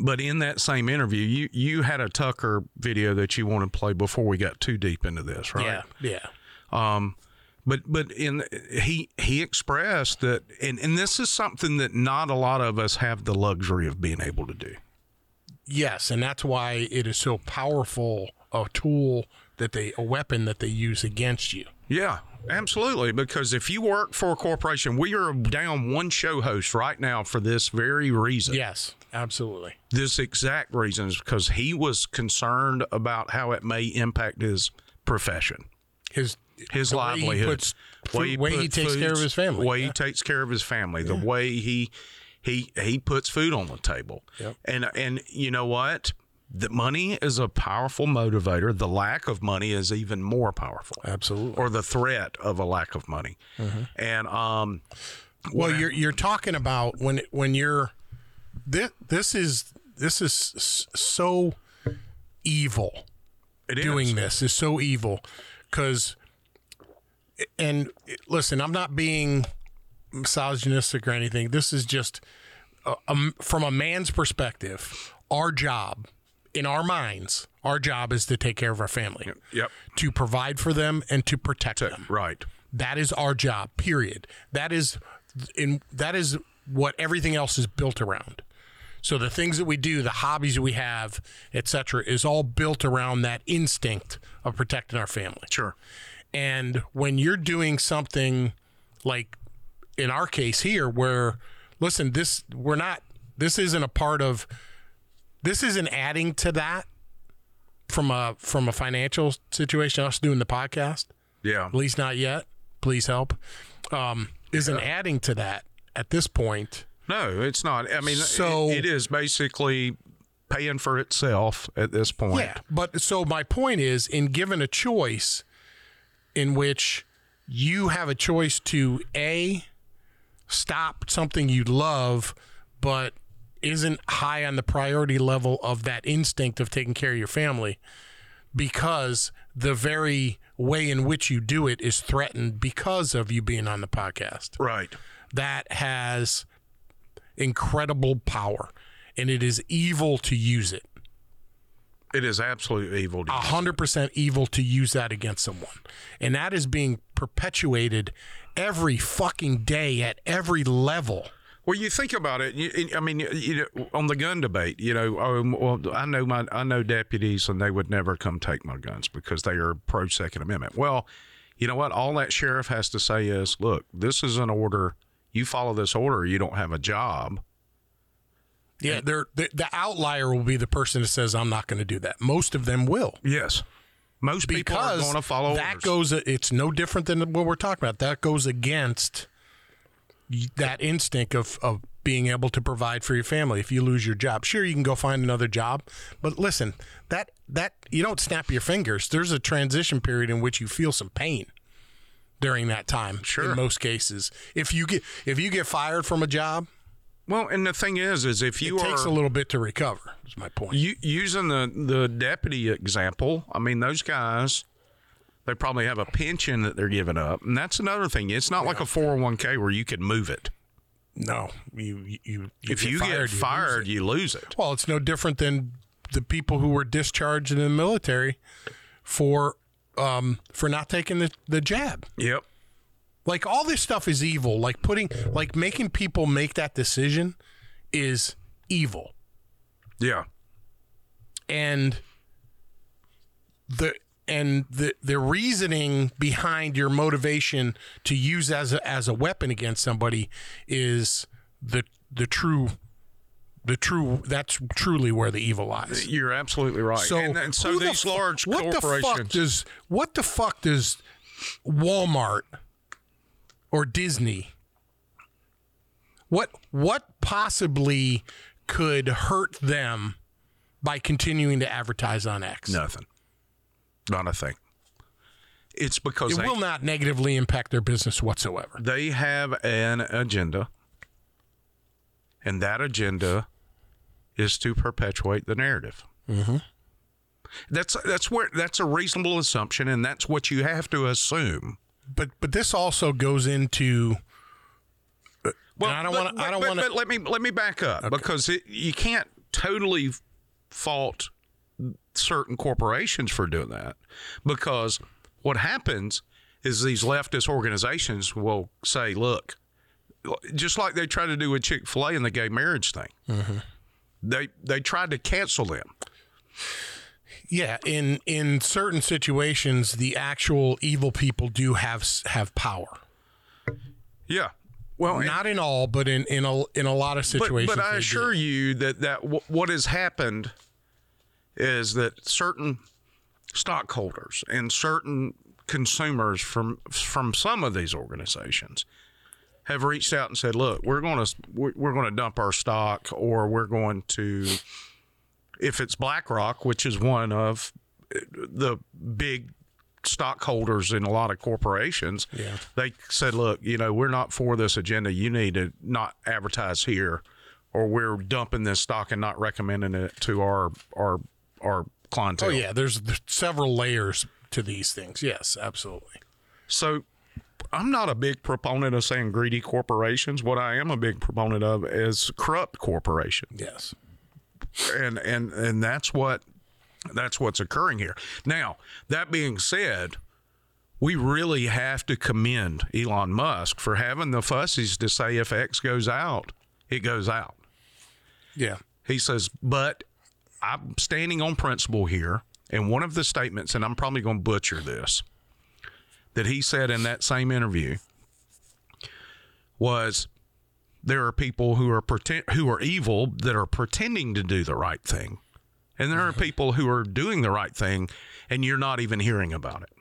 But in that same interview, you you had a Tucker video that you want to play before we got too deep into this, right? Yeah, yeah. Um, but but in he he expressed that and, and this is something that not a lot of us have the luxury of being able to do Yes, and that's why it is so powerful a tool that they a weapon that they use against you. yeah absolutely because if you work for a corporation we are down one show host right now for this very reason Yes, absolutely. this exact reason is because he was concerned about how it may impact his profession His his the way he livelihood, puts way he put takes care of his family. way he takes care of his family, the way he he he puts food on the table, Yep. and and you know what, the money is a powerful motivator. The lack of money is even more powerful, Absolutely. or the threat of a lack of money, and um, Well, you're you're talking about when when you're this this is this is so evil. it is. Doing this is so evil because and listen, I'm not being misogynistic or anything. This is just uh, um, from a man's perspective. Our job in our minds, our job is to take care of our family, Yep, to provide for them, and to protect them. right. That is our job. Period. That is in that is what everything else is built around. So the things that we do, the hobbies that we have, etc., is all built around that instinct of protecting our family. Sure. And when you're doing something like in our case here, where listen, this we're not this isn't a part of this isn't adding to that from a from a financial situation, us doing the podcast Yeah. at least not yet. Please help. Um, isn't adding to that at this point. No, it's not. I mean, So- it- it is basically paying for itself at this point. Yeah. But so my point is, in given a choice in which you have a choice to a stop something you love, but isn't high on the priority level of that instinct of taking care of your family because the very way in which you do it is threatened because of you being on the podcast. Right. that has incredible power and it is evil to use it. It is absolutely evil. to a hundred percent evil to use that against someone, and that is being perpetuated every fucking day at every level. Well, you think about it. You, I mean, you know, on the gun debate, you know, um, well, I know my, I know deputies, and they would never come take my guns because they are pro Second Amendment. Well, you know what? All that sheriff has to say is, look, this is an order. You follow this order, you don't have a job. Yeah, they're, the the outlier will be the person that says, "I'm not going to do that." Most of them will. Yes, most people are going to follow that orders. goes it's no different than what we're talking about that goes against that instinct of, of being able to provide for your family if you lose your job sure you can go find another job but listen that that you don't snap your fingers there's a transition period in which you feel some pain during that time Sure. in most cases if you get if you get fired from a job well, and the thing is, is if you it are takes a little bit to recover is my point You, using the the deputy example, I mean those guys, they probably have a pension that they're giving up, and that's another thing. It's not like a four hundred one k where you can move it. no you you, you If you get lose it. fired, you lose it. Well, it's no different than the people who were discharged in the military for um, for not taking the, the jab. Yep. Like all this stuff is evil. Like putting like making people make that decision is evil. Yeah. And the and the the reasoning behind your motivation to use as a, as a weapon against somebody is the the true the true that's truly where the evil lies. You're absolutely right. So, and, and so the these fu- large what the fuck does what the fuck does Walmart or Disney what what possibly could hurt them by continuing to advertise on X? nothing. Not a thing. It's because It they, will not negatively impact their business whatsoever. they have an agenda, and that agenda is to perpetuate the narrative. Mm-hmm. That's that's where that's a reasonable assumption, and that's what you have to assume. But but this also goes into Well, I don't wanna- I don't wanna- let me let me back up because it, you can't totally fault certain corporations for doing that because what happens is these leftist organizations will say, "Look, just like they tried to do with Chick Fil A and the gay marriage thing, Mm-hmm. they they tried to cancel them." Yeah, in in certain situations the actual evil people do have have power. Yeah. Well, Not in all, but in in a in a lot of situations. but I they do. assure you that that w- what has happened is that certain stockholders and certain consumers from from some of these organizations have reached out and said, "Look, we're going to we're, we're going to dump our stock, or we're going to, if it's BlackRock, which is one of the big stockholders in a lot of corporations, Yeah. they said, "Look, you know, we're not for this agenda. You need to not advertise here, or we're dumping this stock and not recommending it to our our our clientele." Oh yeah, there's, there's several layers to these things. Yes, absolutely. So I'm not a big proponent of saying greedy corporations. What I am a big proponent of is corrupt corporations. Yes. And and and that's what that's what's occurring here. Now, that being said, we really have to commend Elon Musk for having the fussies to say if X goes out, it goes out. Yeah. He says, but I'm standing on principle here. And one of the statements, and I'm probably going to butcher this, that he said in that same interview was there are people who are pretend, who are evil that are pretending to do the right thing. And there are mm-hmm. people who are doing the right thing and you're not even hearing about it.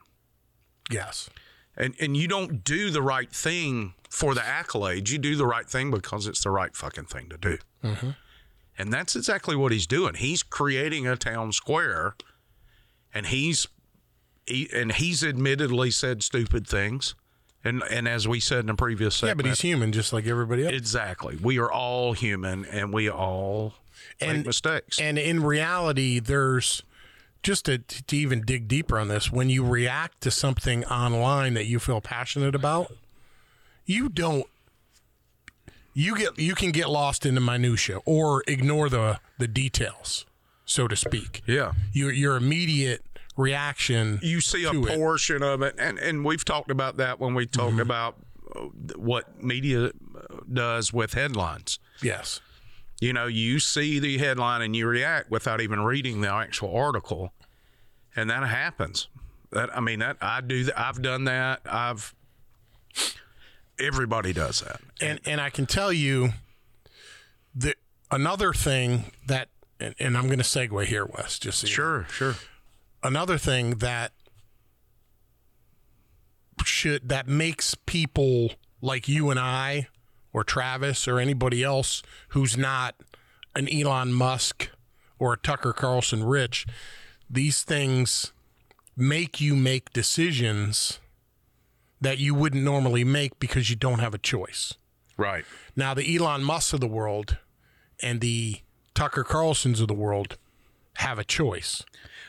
Yes. And and you don't do the right thing for the accolades. You do the right thing because it's the right fucking thing to do. Mm-hmm. And that's exactly what he's doing. He's creating a town square, and he's he, and he's admittedly said stupid things. And and as we said in the previous segment, Yeah, but he's human just like everybody else. exactly. We are all human, and we all make mistakes. And in reality, there's just to, to even dig deeper on this, when you react to something online that you feel passionate about, you don't you get you can get lost in the minutia or ignore the the details. so to speak. Yeah. Your your immediate reaction. you see a to it. portion of it, and and we've talked about that when we talked about uh, what media uh, does with headlines. Yes. You know, you see the headline and you react without even reading the actual article, and that happens. That I mean, that I do. I've done that. I've. Everybody does that. and and I can tell you that another thing that and, and I'm going to segue here, Wes. Just so you know. Sure, sure. Another thing that should that makes people like you and I or Travis or anybody else who's not an Elon Musk or a Tucker Carlson rich these things make you make decisions that you wouldn't normally make because you don't have a choice. Right. Now, the Elon Musk of the world and the Tucker Carlsons of the world have a choice.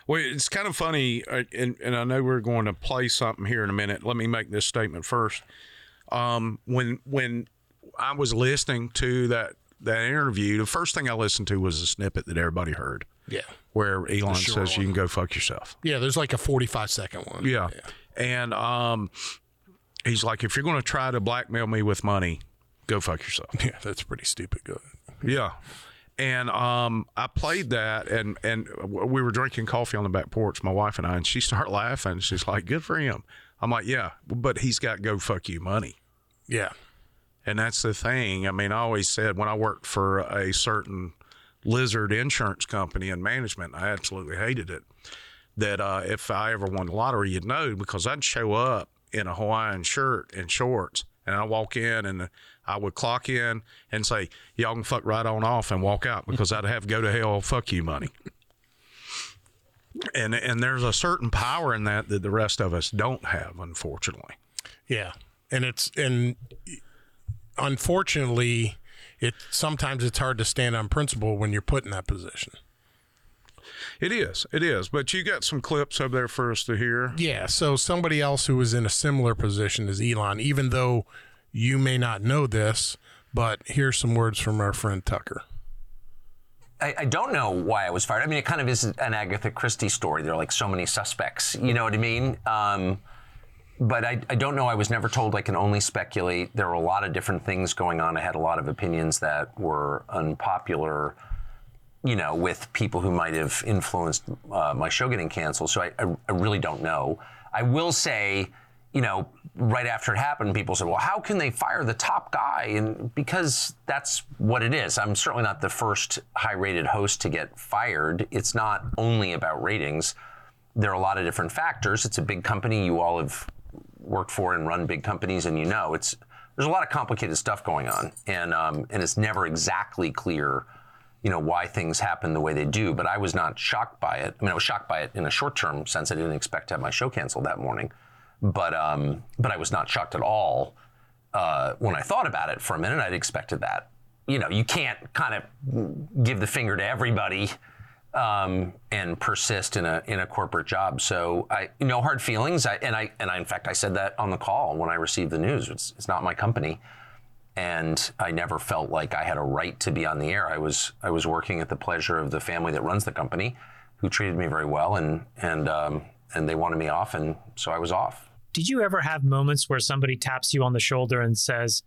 Well, it's kind of funny, uh, and, and I know we're going to play something here in a minute. Let me make this statement first. Um, when when I was listening to that that interview, the first thing I listened to was a snippet that everybody heard, Yeah. where Elon says you can go fuck yourself. Yeah, there's like a 45 second one. Yeah, yeah. and um, he's like, if you're going to try to blackmail me with money, go fuck yourself. Yeah, that's pretty stupid. Good. Yeah. And um, I played that, and and we were drinking coffee on the back porch, my wife and I, and she started laughing. She's like, "Good for him." I'm like, "Yeah, but he's got go fuck you money." Yeah. And that's the thing. I mean, I always said when I worked for a certain lizard insurance company in management, I absolutely hated it. That uh, if I ever won the lottery, you'd know because I'd show up in a Hawaiian shirt and shorts, and I walk in and I would clock in and say, "Y'all can fuck right on off," and walk out because I'd have go to hell, fuck you money. And and there's a certain power in that that the rest of us don't have, unfortunately. Yeah. And it's, and unfortunately, it sometimes it's hard to stand on principle when you're put in that position. It is, it is. But you got some clips up there for us to hear. Yeah. So somebody else who was in a similar position as Elon, even though you may not know this, but here's some words from our friend Tucker. I, I don't know why I was fired. I mean, it kind of is an Agatha Christie story. There are like so many suspects. You know what I mean? Um, but I, I don't know. I was never told. I can only speculate. There were a lot of different things going on. I had a lot of opinions that were unpopular. You know, with people who might have influenced uh, my show getting canceled. So I, I, I really don't know. I will say, you know, right after it happened, people said, well, how can they fire the top guy? And because that's what it is. I'm certainly not the first high rated host to get fired. It's not only about ratings, there are a lot of different factors. It's a big company. You all have worked for and run big companies, and you know it's there's a lot of complicated stuff going on, and um, and it's never exactly clear, you know, why things happen the way they do. But I was not shocked by it. I mean, I was shocked by it in a short term sense. I didn't expect to have my show canceled that morning, but um, but I was not shocked at all uh, when I thought about it for a minute. I'd expected that. You know, you can't kind of give the finger to everybody um, and persist in a in a corporate job. So I no hard feelings. I, and I and I in fact I said that on the call when I received the news. It's, it's not my company, and I never felt like I had a right to be on the air. I was I was working at the pleasure of the family that runs the company, who treated me very well, and and um, and they wanted me off, and so I was off. Did you ever have moments where somebody taps you on the shoulder and says,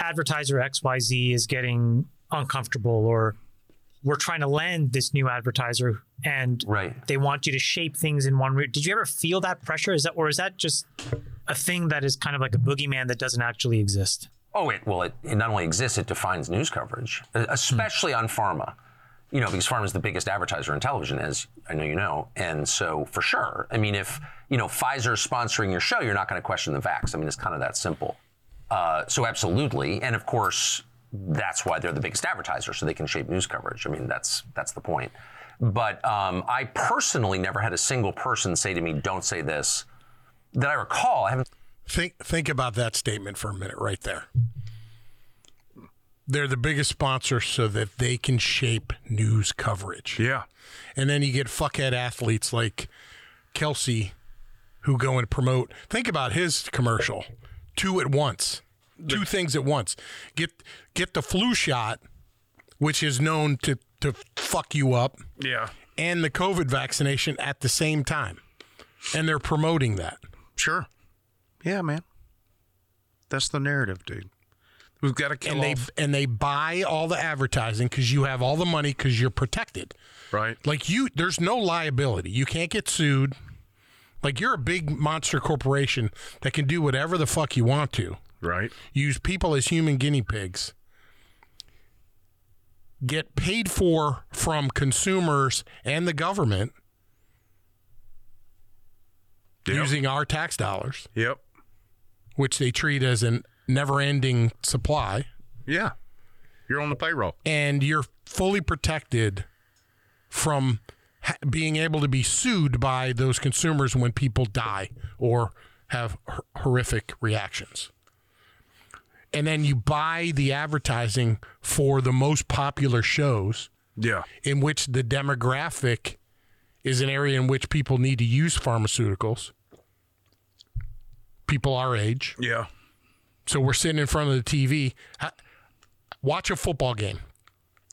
advertiser XYZ is getting uncomfortable or we're trying to land this new advertiser and Right. they want you to shape things in one route. Did you ever feel that pressure? Is that or is that just a thing that is kind of like a boogeyman that doesn't actually exist? Oh, it well, it, it not only exists, it defines news coverage, especially on pharma. You know, because pharma is the biggest advertiser in television, as I know you know, and so for sure. I mean, if you know Pfizer's sponsoring your show, you're not going to question the facts. I mean, it's kind of that simple. Uh, so absolutely, and of course, that's why they're the biggest advertiser, so they can shape news coverage. I mean, that's that's the point. But um, I personally never had a single person say to me, "Don't say this." That I recall, I haven't Think think about that statement for a minute right there. They're the biggest sponsor so that they can shape news coverage. Yeah. And then you get fuckhead athletes like Kelce who go and promote. Think about his commercial. Two at once. Two things at once. Get get the flu shot, which is known to to fuck you up Yeah. and the COVID vaccination at the same time. And they're promoting that. Sure. Yeah, man. That's the narrative, dude. We've got to kill And they off. and they buy all the advertising cuz you have all the money cuz you're protected. Right. Like you there's no liability. You can't get sued. Like you're a big monster corporation that can do whatever the fuck you want to. Right. use people as human guinea pigs, get paid for from consumers and the government Yep. using our tax dollars, Yep. Which they treat as a never ending supply, Yeah. You're on the payroll. and you're fully protected from ha- being able to be sued by those consumers when people die or have hor- horrific reactions. And then you buy the advertising for the most popular shows Yeah. in which the demographic is an area in which people need to use pharmaceuticals. People our age. Yeah. So we're sitting in front of the TV. Watch a football game.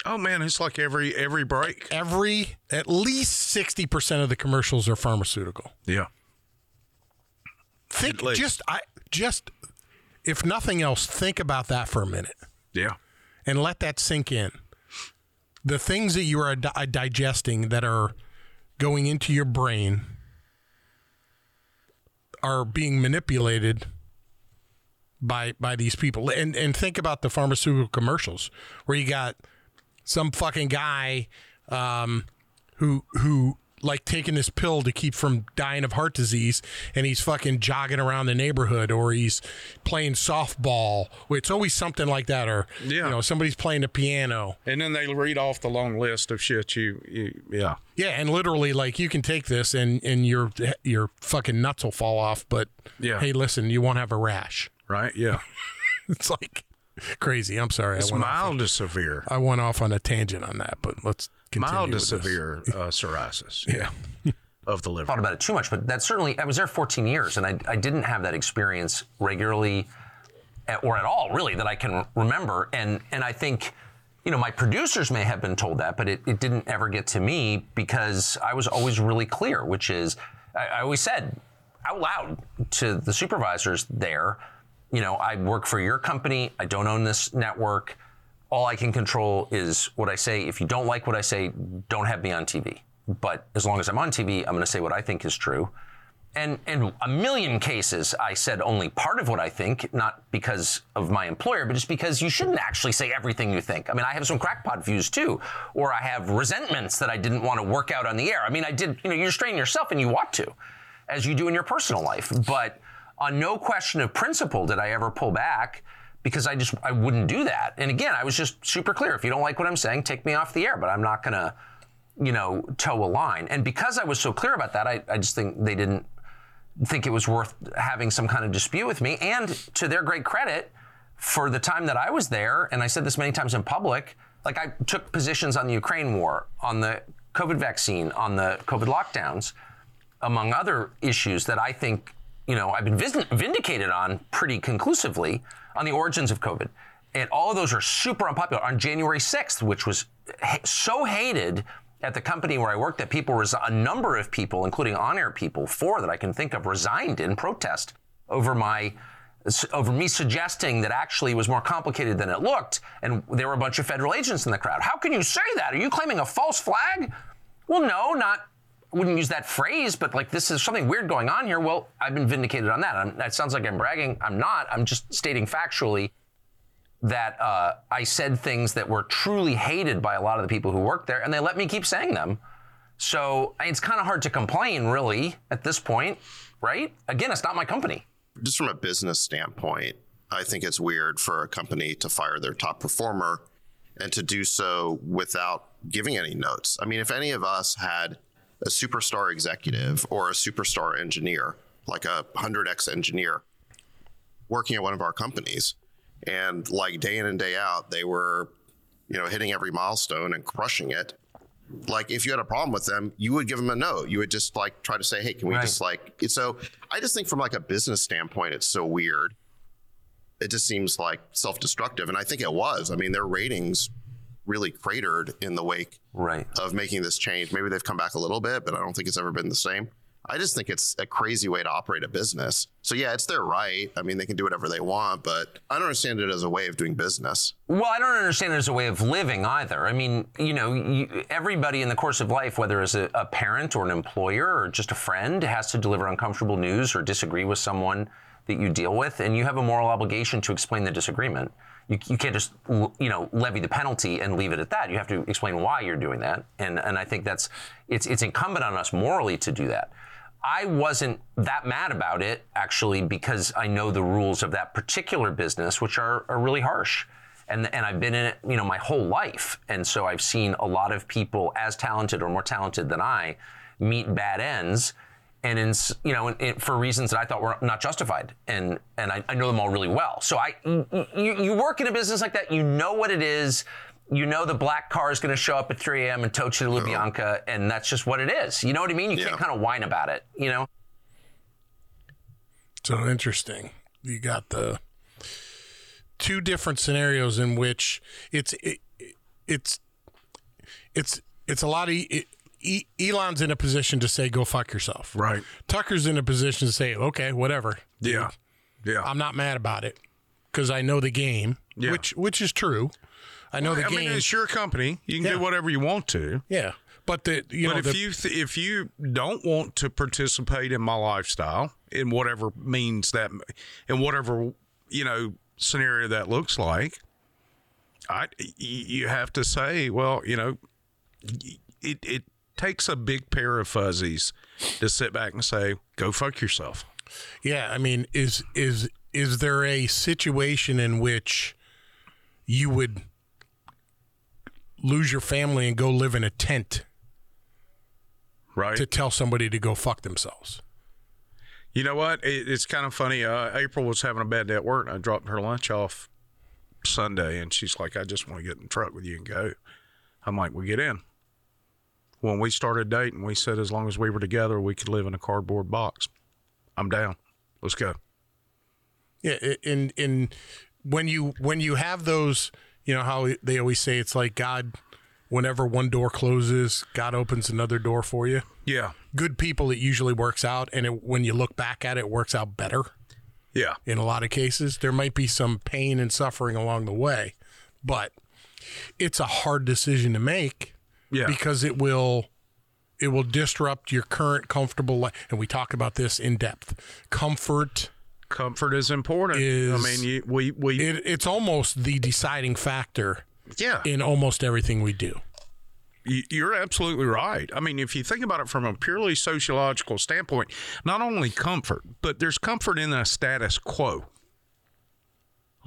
Oh man, it's like every every break. every at least 60% of the commercials are pharmaceutical. Yeah. Think just I just if nothing else think about that for a minute Yeah. and let that sink in. The things that you are di- digesting that are going into your brain are being manipulated by by these people. And and think about the pharmaceutical commercials where you got some fucking guy um, who who like taking this pill to keep from dying of heart disease and he's fucking jogging around the neighborhood or he's playing softball it's always something like that or Yeah. you know somebody's playing the piano And then they read off the long list of shit you, you yeah. yeah and literally like you can take this and and your your fucking nuts will fall off but Yeah. hey listen you won't have a rash Right? Yeah. it's like crazy i'm sorry It's I went, off, mild to severe. I went off on a tangent on that but let's Mild to with severe uh, psoriasis yeah of the liver. thought about it too much, but that certainly, I was there 14 years and I, I didn't have that experience regularly at- or at all, really, that I can remember. And, and I think, you know, my producers may have been told that, but it, it didn't ever get to me because I was always really clear, which is, I, I always said out loud to the supervisors there, you know, I work for your company, I don't own this network. All I can control is what I say. If you don't like what I say, don't have me on TV. But as long as I'm on TV, I'm going to say what I think is true. And in a million cases, I said only part of what I think, not because of my employer, but just because you shouldn't actually say everything you think. I mean, I have some crackpot views too, or I have resentments that I didn't want to work out on the air. I mean, I did, you know, you're straining yourself and you want to, as you do in your personal life. But on no question of principle did I ever pull back because I just, I wouldn't do that. And again, I was just super clear. If you don't like what I'm saying, take me off the air, but I'm not to, you know, toe a line. And because I was so clear about that, I, I just think they didn't think it was worth having some kind of dispute with me. And to their great credit, for the time that I was there, and I said this many times in public, like I took positions on the Ukraine war, on the COVID vaccine, on the COVID lockdowns, among other issues that I think, you know, I've been vindicated on pretty conclusively on the origins of COVID. And all of those are super unpopular. On January 6th, which was so hated at the company where I worked that people, a number of people, including on-air people, four that I can think of, resigned in protest over my over me suggesting that actually it was more complicated than it looked, and there were a bunch of federal agents in the crowd. How can you say that? Are you claiming a false flag? Well, no, not. I wouldn't use that phrase, but like this is something weird going on here. Well, I've been vindicated on that. I'm, that sounds like I'm bragging. I'm not. I'm just stating factually that uh, I said things that were truly hated by a lot of the people who worked there, and they let me keep saying them. So it's kind of hard to complain, really, at this point, right? Again, it's not my company. just from a business standpoint, I think it's weird for a company to fire their top performer and to do so without giving any notes. I mean, if any of us had a superstar executive or a superstar engineer, like a 100x engineer, working at one of our companies, and like day in and day out, they were, you know, hitting every milestone and crushing it. Like if you had a problem with them, you would give them a note. You would just like try to say, "Hey, can we Right. just like?" So I just think from like a business standpoint, it's so weird. It just seems like self-destructive, and I think it was. I mean, their ratings really cratered in the wake Right. of making this change. Maybe they've come back a little bit, but I don't think it's ever been the same. I just think it's a crazy way to operate a business. So yeah, it's their right. I mean, they can do whatever they want, but I don't understand it as a way of doing business. Well, I don't understand it as a way of living either. I mean, you know, you, everybody in the course of life, whether as a, a parent or an employer or just a friend, has to deliver uncomfortable news or disagree with someone that you deal with, and you have a moral obligation to explain the disagreement. You, you can't just you know levy the penalty and leave it at that. You have to explain why you're doing that, and and I think that's it's it's incumbent on us morally to do that. I wasn't that mad about it actually because I know the rules of that particular business, which are, are really harsh. And, and I've been in it, you know, my whole life. And so I've seen a lot of people as talented or more talented than I meet bad ends and in, you know, in, for reasons that I thought were not justified. And, and I, I know them all really well. So I, you, you work in a business like that, you know what it is. You know the black car is going to show up at 3 a.m. and tow you to Lubyanka, and that's just what it is. You know what I mean? You Yeah. can't kind of whine about it, you know? So interesting. You got the two different scenarios in which it's it, it's it's it's a lot of it, E- Elon's in a position to say go fuck yourself. Right. Tucker's in a position to say okay, whatever. Yeah. Yeah. I'm not mad about it because I know the game, Yeah. which which is true. I know the I game. mean, it's your company. You can Yeah. do whatever you want to. yeah, but the you but know if the, you th- if you don't want to participate in my lifestyle in whatever means that in whatever you know scenario that looks like, I you have to say, well, you know, it it takes a big pair of fuzzies to sit back and say, go fuck yourself. Yeah, I mean, is is is there a situation in which you would lose your family and go live in a tent Right. to tell somebody to go fuck themselves? You know what? It, it's kind of funny. Uh, April was having a bad day at work, and I dropped her lunch off Sunday, and she's like, "I just want to get in the truck with you and go." I'm like, "We get in." When we started dating, we said as long as we were together, we could live in a cardboard box. I'm down. Let's go. Yeah, in in when you when you have those, you know how they always say it's like God. Whenever one door closes, God opens another door for you. Yeah, Good people, it usually works out, and it, when you look back at it, it works out better. yeah, in a lot of cases. There might be some pain and suffering along the way, but it's a hard decision to make yeah. because it will it will disrupt your current comfortable life. And we talk about this in depth. Comfort Comfort is important. Is- I mean, you, we we it, it's almost the deciding factor yeah. in almost everything we do. You- You're absolutely right. I mean, if you think about it from a purely sociological standpoint, not only comfort, but there's comfort in a status quo.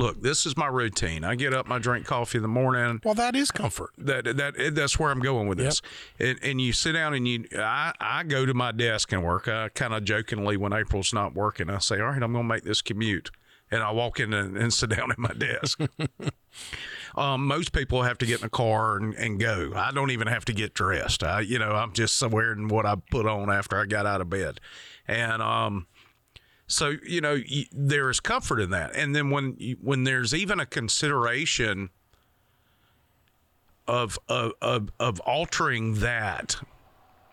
Look, this is my routine. I get up, I drink coffee in the morning. Well, that is comfort. That that that's where I'm going with this. And, and you sit down and you, I, I go to my desk and work. I kind of jokingly, when April's not working, I say, "All right, I'm going to make this commute," and I walk in and, and sit down at my desk. um, most people have to get in a car and, and go. I don't even have to get dressed. I, you know, I'm just wearing what I put on after I got out of bed, and um, so you know, y there is comfort in that. And then when you, when there's even a consideration of of of, of altering that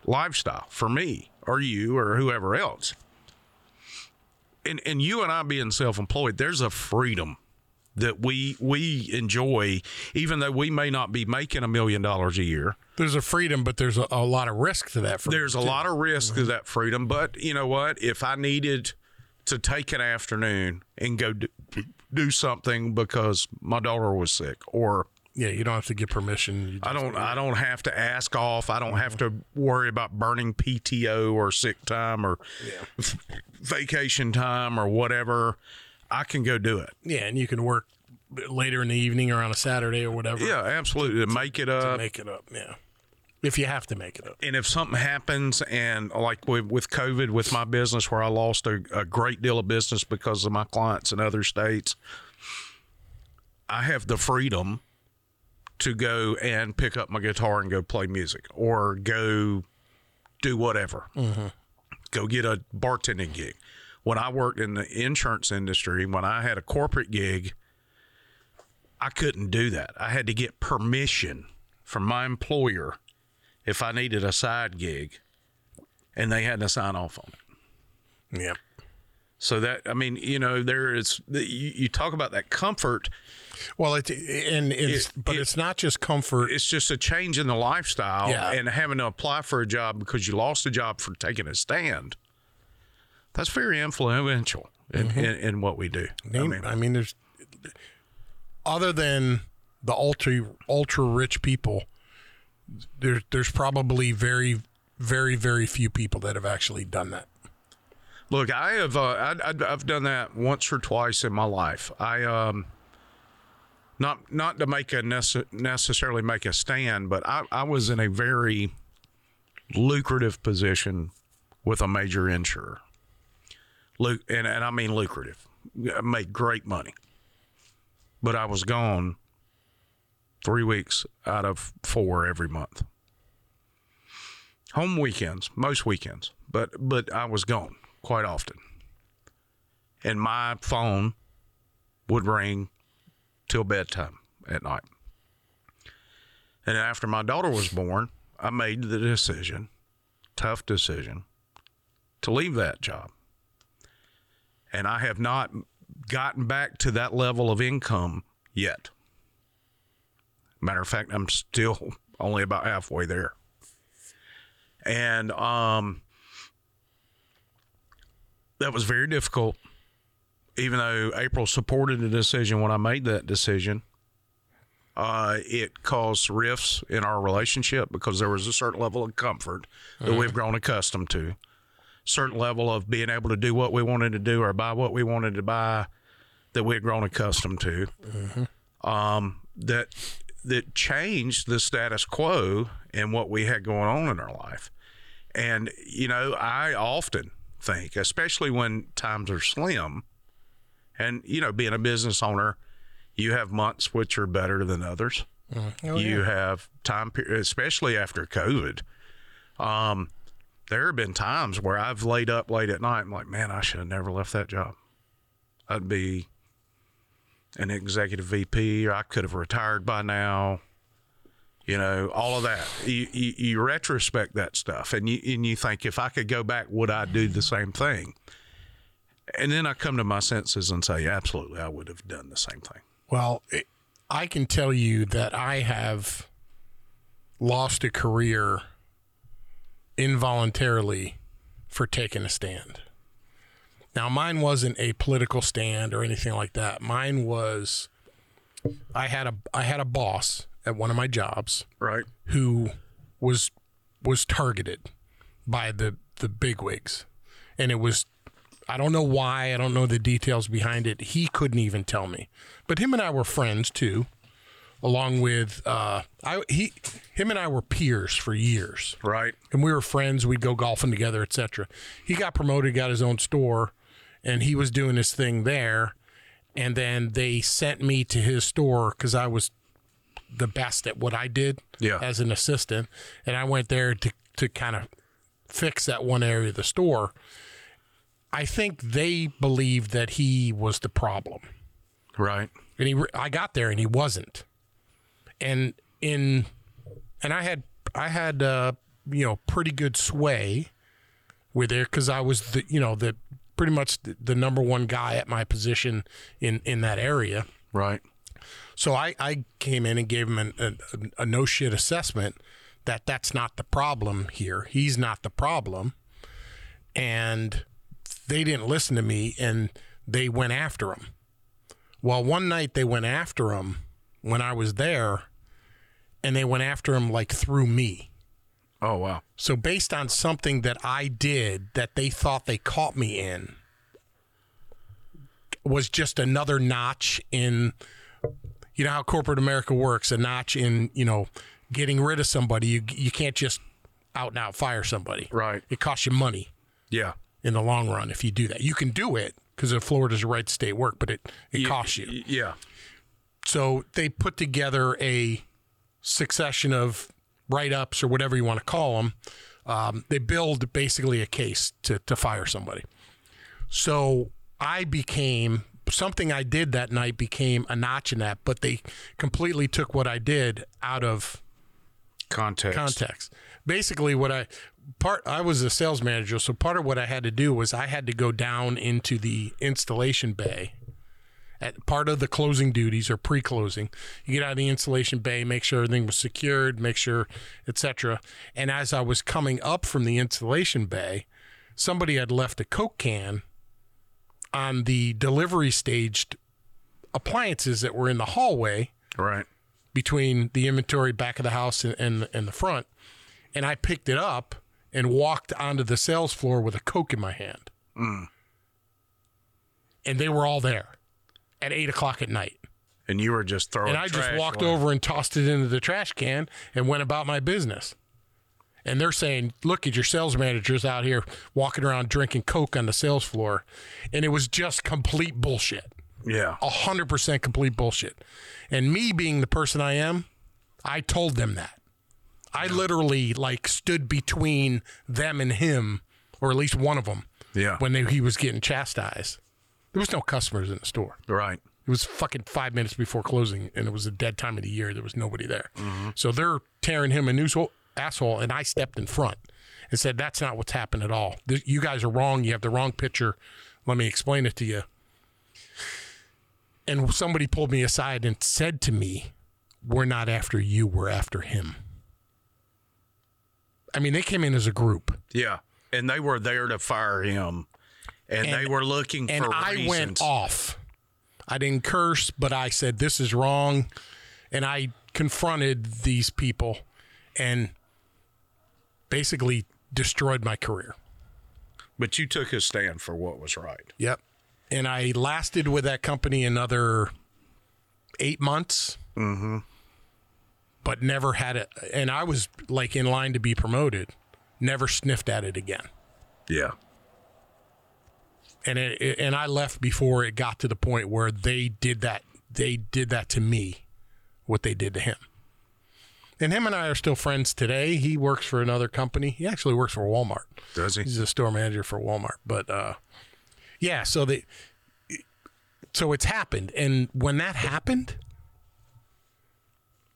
lifestyle for me or you or whoever else, and and you and I being self-employed, there's a freedom that we we enjoy, even though we may not be making a million dollars a year. There's a freedom, but there's a, a lot of risk to that. freedom, There's a too. lot of risk to mm-hmm. that freedom, but you know what? If I needed to take an afternoon and go do, do something because my daughter was sick, or Yeah, you don't have to get permission. I don't, I don't have to ask off. I don't have mm-hmm. to worry about burning PTO or sick time or vacation time or whatever. I can go do it. Yeah, and you can work later in the evening or on a Saturday or whatever. Yeah, absolutely. To make it up. make it up. Yeah, if you have to make it up. and if something happens and like with, with covid with my business where i lost a, a great deal of business because of my clients in other states i have the freedom to go and pick up my guitar and go play music or go do whatever mm-hmm. go get a bartending gig when i worked in the insurance industry when i had a corporate gig I couldn't do that. I had to get permission from my employer if I needed a side gig, and they had to sign off on it. Yep. So that I mean, you know, there is you, you talk about that comfort. Well, it and it's It- but it- it's not just comfort. It's just a change in the lifestyle Yeah. and having to apply for a job because you lost a job for taking a stand. That's very influential in, mm-hmm. in, in what we do. I mean, I mean, there's other than the ultra ultra rich people, there's there's probably very very very few people that have actually done that. Look, I have uh, I, I've done that once or twice in my life. I um not not to make a nece- necessarily make a stand, but I, I was in a very lucrative position with a major insurer. Lu- and, and I mean lucrative. I made great money. But I was gone three weeks out of four every month. Home weekends, most weekends, but but I was gone quite often. And my phone would ring till bedtime at night. And after my daughter was born, I made the decision, tough decision, to leave that job. And I have not gotten back to that level of income yet. Matter of fact, I'm still only about halfway there. And um that was very difficult. Even though April supported the decision when I made that decision, uh, it caused rifts in our relationship because there was a certain level of comfort that we've grown accustomed to, certain level of being able to do what we wanted to do or buy what we wanted to buy that we had grown accustomed to. Um, that that changed the status quo and what we had going on in our life. And you know, I often think, especially when times are slim, and you know, being a business owner, you have months which are better than others. you have time, especially after COVID. Um, there have been times where I've laid up late at night. I'm like, man, I should have never left that job. I'd be an executive VP, I could have retired by now. You know, all of that. You, you, you retrospect that stuff, and you and you think, if I could go back, would I do the same thing? And then I come to my senses and say, absolutely, I would have done the same thing. Well, I can tell you that I have lost a career involuntarily for taking a stand. Now, mine wasn't a political stand or anything like that. Mine was I had a I had a boss at one of my jobs Right. who was was targeted by the the bigwigs, and it was I don't know why I don't know the details behind it. He couldn't even tell me, but him and I were friends too, along with uh, I he him and I were peers for years, Right. and we were friends. We'd go golfing together, etc. He got promoted, got his own store, and he was doing his thing there. And then they sent me to his store because I was the best at what I did Yeah. as an assistant. And I went there to, to kind of fix that one area of the store. I think they believed that he was the problem. Right. And he, I got there and he wasn't. And in, and I had, I had, uh, you know, pretty good sway with it because I was the, you know, the pretty much the, the number one guy at my position in in that area. Right. So I, I came in and gave him an, a, a no shit assessment that that's not the problem here. He's not the problem. And they didn't listen to me and they went after him. Well, one night they went after him when I was there and they went after him like through me. Oh wow. So based on something that I did that they thought they caught me in was just another notch in you know how corporate America works, a notch in, you know, getting rid of somebody. You you can't just out and out fire somebody. Right. It costs you money Yeah. in the long run if you do that. You can do it because Florida's a right to stay work, but it, it costs you. Yeah. So they put together a succession of write ups or whatever you want to call them. Um, they build basically a case to, to fire somebody. So I became something I did that night became a notch in that, but they completely took what I did out of Context. context. Basically, what I part I was a sales manager, so part of what I had to do was I had to go down into the installation bay. At part of the closing duties or pre-closing, you get out of the installation bay, make sure everything was secured, make sure, etc. And as I was coming up from the installation bay, somebody had left a Coke can on the delivery staged appliances that were in the hallway Right. between the inventory back of the house and, and, and the front. And I picked it up and walked onto the sales floor with a Coke in my hand. Mm. And they were all there at eight o'clock at night. And you were just throwing. And I just walked away. over and tossed it into the trash can and went about my business. And they're saying, look at your sales managers out here walking around drinking Coke on the sales floor. And it was just complete bullshit. Yeah. A hundred percent complete bullshit. And me being the person I am, I told them that. I literally like stood between them and him, or at least one of them, Yeah. when they, he was getting chastised. There was no customers in the store. right. It was fucking five minutes before closing, and it was a dead time of the year. There was nobody there. Mm-hmm. So they're tearing him a new asshole, and I stepped in front and said, "That's not what's happened at all. You guys are wrong. You have the wrong picture. Let me explain it to you." And somebody pulled me aside and said to me, "We're not after you. We're after him." I mean, they came in as a group, Yeah. And they were there to fire him, and, they were looking for reasons. and for I reasons. went off. I didn't curse, but I said this is wrong, and I confronted these people, and basically destroyed my career. But you took a stand for what was right. Yep. And I lasted with that company another eight months. Mm-hmm. But never had it. And I was like in line to be promoted. Never sniffed at it again. Yeah. And it, it- and I left before it got to the point where they did that. They did that to me, what they did to him. And him and I are still friends today. He works for another company. He actually works for Walmart. Does he? He's a store manager for Walmart. But uh, yeah, so they, so it's happened, and when that happened,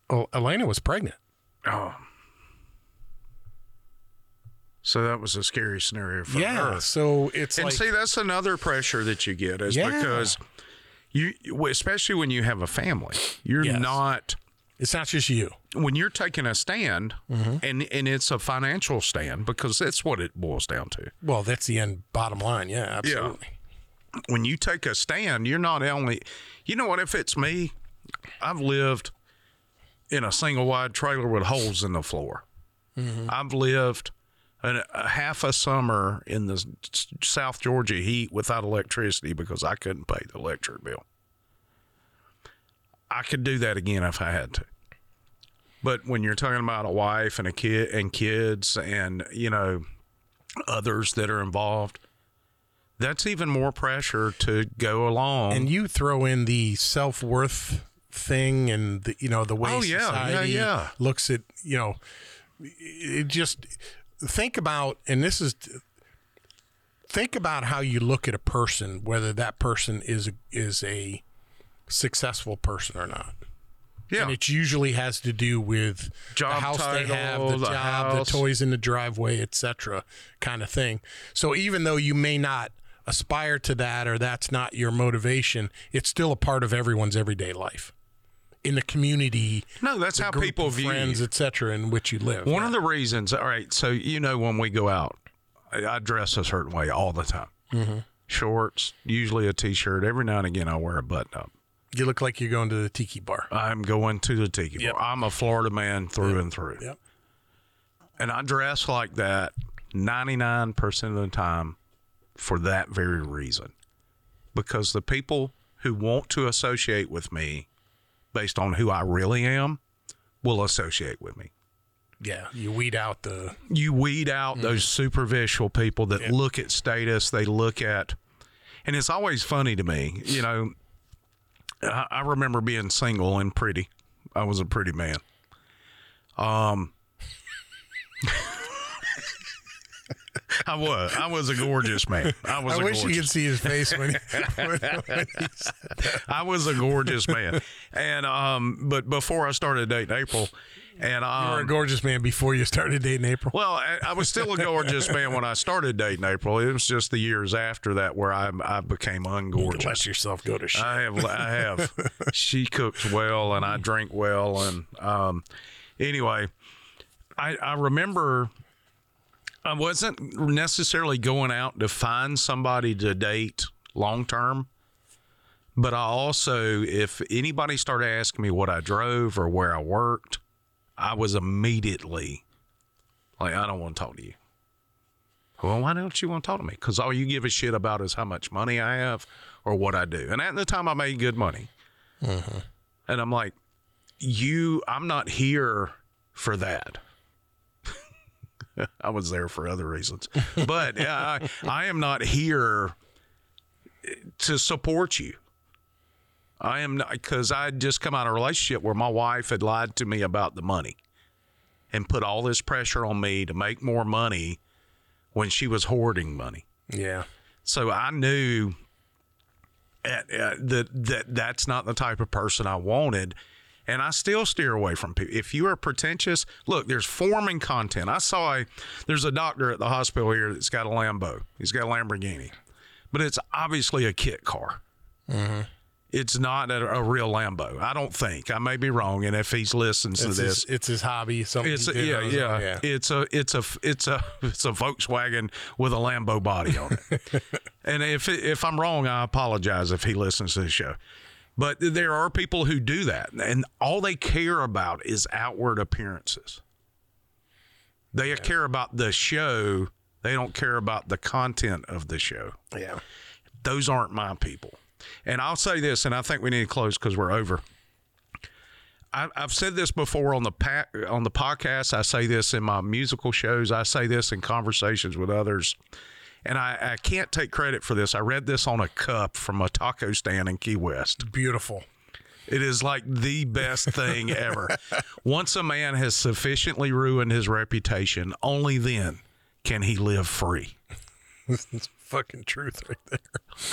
oh, Elena was pregnant. Oh. So that was a scary scenario for Yeah, her. so it's And like see, that's another pressure that you get is Yeah. because you, especially when you have a family, you're Yes. not it's not just you. when you're taking a stand, Mm-hmm. and and it's a financial stand because that's what it boils down to. Well, that's the end bottom line. Yeah, absolutely. When you take a stand, you're not only, you know what? If it's me, I've lived in a single wide trailer with holes in the floor. Mm-hmm. I've lived an, a half a summer in the South Georgia heat without electricity because I couldn't pay the electric bill. I could do that again if I had to. But when you're talking about a wife and a kid and kids and you know others that are involved, that's even more pressure to go along. and you throw in the self worth thing and the, you know the way Oh, yeah, yeah, society yeah. looks at you know it just think about and this is think about how you look at a person whether that person is is a successful person or not yeah, and it usually has to do with Job the house they have, title, the, the job, house. the toys in the driveway, etc., kind of thing. So even though you may not aspire to that or that's not your motivation, it's still a part of everyone's everyday life in the community. no, that's how people view friends, etc., in which you live. One of the reasons, all right, so you know when we go out, I, I dress a certain way all the time. Mm-hmm. Shorts, usually a t-shirt. Every now and again, I wear a button-up. you look like you're going to the tiki bar. I'm going to the tiki Yep. bar. I'm a Florida man through and through. Yep. And I dress like that 99% of the time for that very reason. Because the people who want to associate with me based on who I really am will associate with me. Yeah, you weed out the You weed out those superficial people that look at status, they look at, and it's always funny to me, you know. I, I remember being single and pretty. I was a pretty man. Um, I was. I was a gorgeous man. I was I a wish gorgeous you could see his face when he, when, when he I was a gorgeous man. And um but before I started dating April and um you were a gorgeous man before you started dating April. well, I, I was still a gorgeous man when I started dating April. It was just the years after that where I I became ungorgeous. Let yourself go to shit. I have. I have. she cooks well, and I drink well, and um, anyway, I I remember I wasn't necessarily going out to find somebody to date long term, but I also, if anybody started asking me what I drove or where I worked, I was immediately like, I don't want to talk to you. Well, why don't you want to talk to me? Because all you give a shit about is how much money I have or what I do. And at the time, I made good money. Mm-hmm. And I'm like, you, I'm not here for that. I was there for other reasons, but uh, I, I am not here to support you. I am not because I had just come out of a relationship where my wife had lied to me about the money and put all this pressure on me to make more money when she was hoarding money. yeah. So I knew at, uh, that that that's not the type of person I wanted. And I still steer away from people. If you are pretentious, look, there's form and content. I saw a, there's a doctor at the hospital here that's got a Lambo. He's got a Lamborghini, but it's obviously a kit car. Mm-hmm. It's not a, a real Lambo. I don't think. I may be wrong. And if he's listens to this, his, it's his hobby. Something it's a, yeah, yeah, own. yeah. It's a it's a it's a it's a Volkswagen with a Lambo body on it. and if if I'm wrong, I apologize if he listens to the show. But there are people who do that, and all they care about is outward appearances. They care about the show. They don't care about the content of the show yeah. those aren't my people. And I'll say this, and I think we need to close because we're over. I, I've said this before on the pa- on the podcast. I say this in my musical shows. I say this in conversations with others, and I, I can't take credit for this. I read this on a cup from a taco stand in Key West. Beautiful. It is like the best thing ever. Once a man has sufficiently ruined his reputation, only then can he live free. It's fucking truth right there.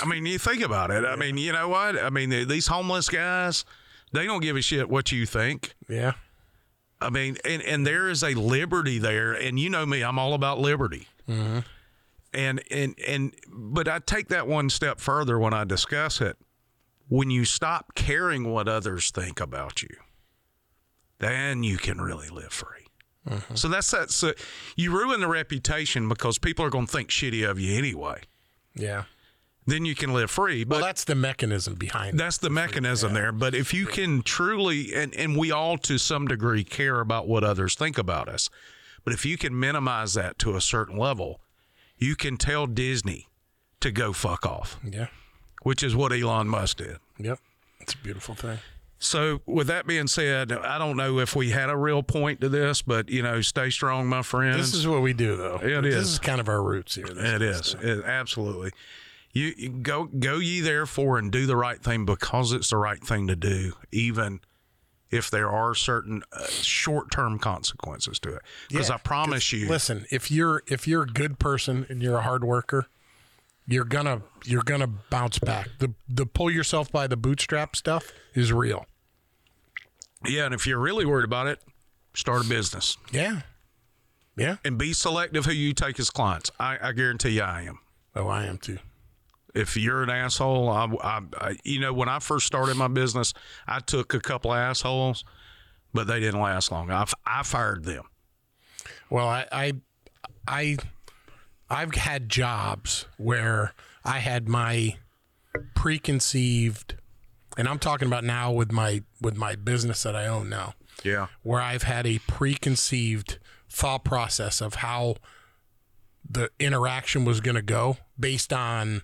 I mean, you think about it. I mean, you know what? I mean, these homeless guys, they don't give a shit what you think. Yeah. I mean, and, and there is a liberty there, and you know me, I'm all about liberty. Mm-hmm. And and and but I take that one step further when I discuss it. When you stop caring what others think about you, then you can really live free. Mm-hmm. So that's that. So uh, you ruin the reputation because people are going to think shitty of you anyway. Yeah. Then you can live free. But Well, that's the mechanism behind that's the mechanism there. But if you can truly, and, and we all to some degree care about what others think about us, but if you can minimize that to a certain level, you can tell Disney to go fuck off, Yeah. which is what Elon Musk did. Yep. It's a beautiful thing. So, with that being said, I don't know if we had a real point to this, but you know, stay strong, my friends. This is what we do, though. It this is. is kind of our roots here. It is. It, absolutely. You, you go go ye therefore and do the right thing because it's the right thing to do, even if there are certain uh, short term consequences to it. Because Yeah, I promise you, Listen, if you're if you're a good person and you're a hard worker, you're gonna you're gonna bounce back. The the pull yourself by the bootstrap stuff is real. yeah, and if you're really worried about it, start a business Yeah. Yeah. and be selective who you take as clients. I, I guarantee you, I am. Oh, I am too. If you're an asshole, I, I, I, you know, when I first started my business, I took a couple of assholes, but they didn't last long. I, I fired them. Well, I, I, I, I've had jobs where I had my preconceived, and I'm talking about now with my with my business that I own now, Yeah. where I've had a preconceived thought process of how the interaction was going to go based on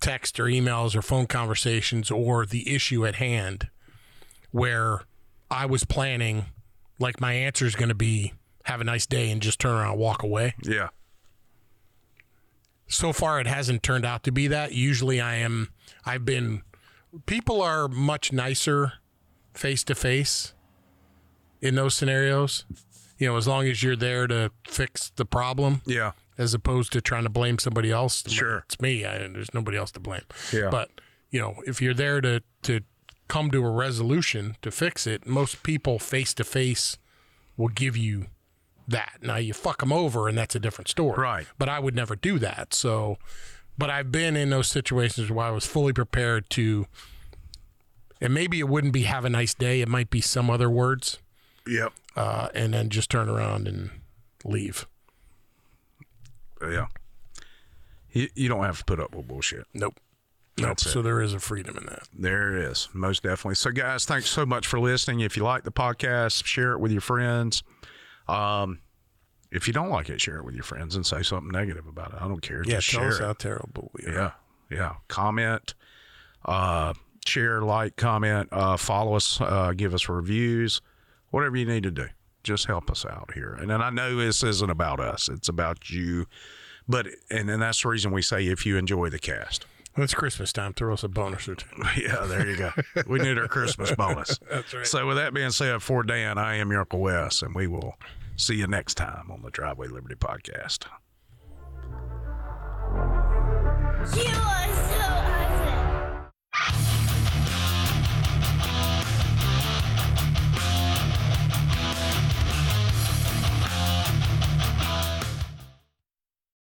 text or emails or phone conversations or the issue at hand where I was planning like my answer is going to be have a nice day and just turn around and walk away. Yeah. So far it hasn't turned out to be that. Usually I am I've been people are much nicer face to face in those scenarios. You know, as long as you're there to fix the problem Yeah. As opposed to trying to blame somebody else. Sure. it's me. I, there's nobody else to blame. Yeah. But you know, if you're there to to come to a resolution to fix it, most people face to face will give you that. Now you fuck them over, and that's a different story. Right. But I would never do that. So, but I've been in those situations where I was fully prepared to. And maybe it wouldn't be "Have a nice day." It might be some other words Yep. uh, and then just turn around and leave. Yeah. You, you don't have to put up with bullshit. Nope. Nope. That's it. So there is a freedom in that. There it is, most definitely. So, guys, thanks so much for listening. If you like the podcast, share it with your friends. Um, if you don't like it, share it with your friends and say something negative about it. I don't care. Yeah, Just tell share us it. how terrible we are. Yeah, yeah. Comment, uh, share, like, comment, uh, follow us, uh, give us reviews, whatever you need to do. Just help us out here. And then I know this isn't about us; it's about you. But and then that's the reason we say if you enjoy the cast. Well, it's Christmas time. Throw us a bonus or two. Yeah, there you go. We need our Christmas bonus. That's right. So, with that being said, for Dan, I am your Uncle Wes, and we will see you next time on the Driveway Liberty podcast. You are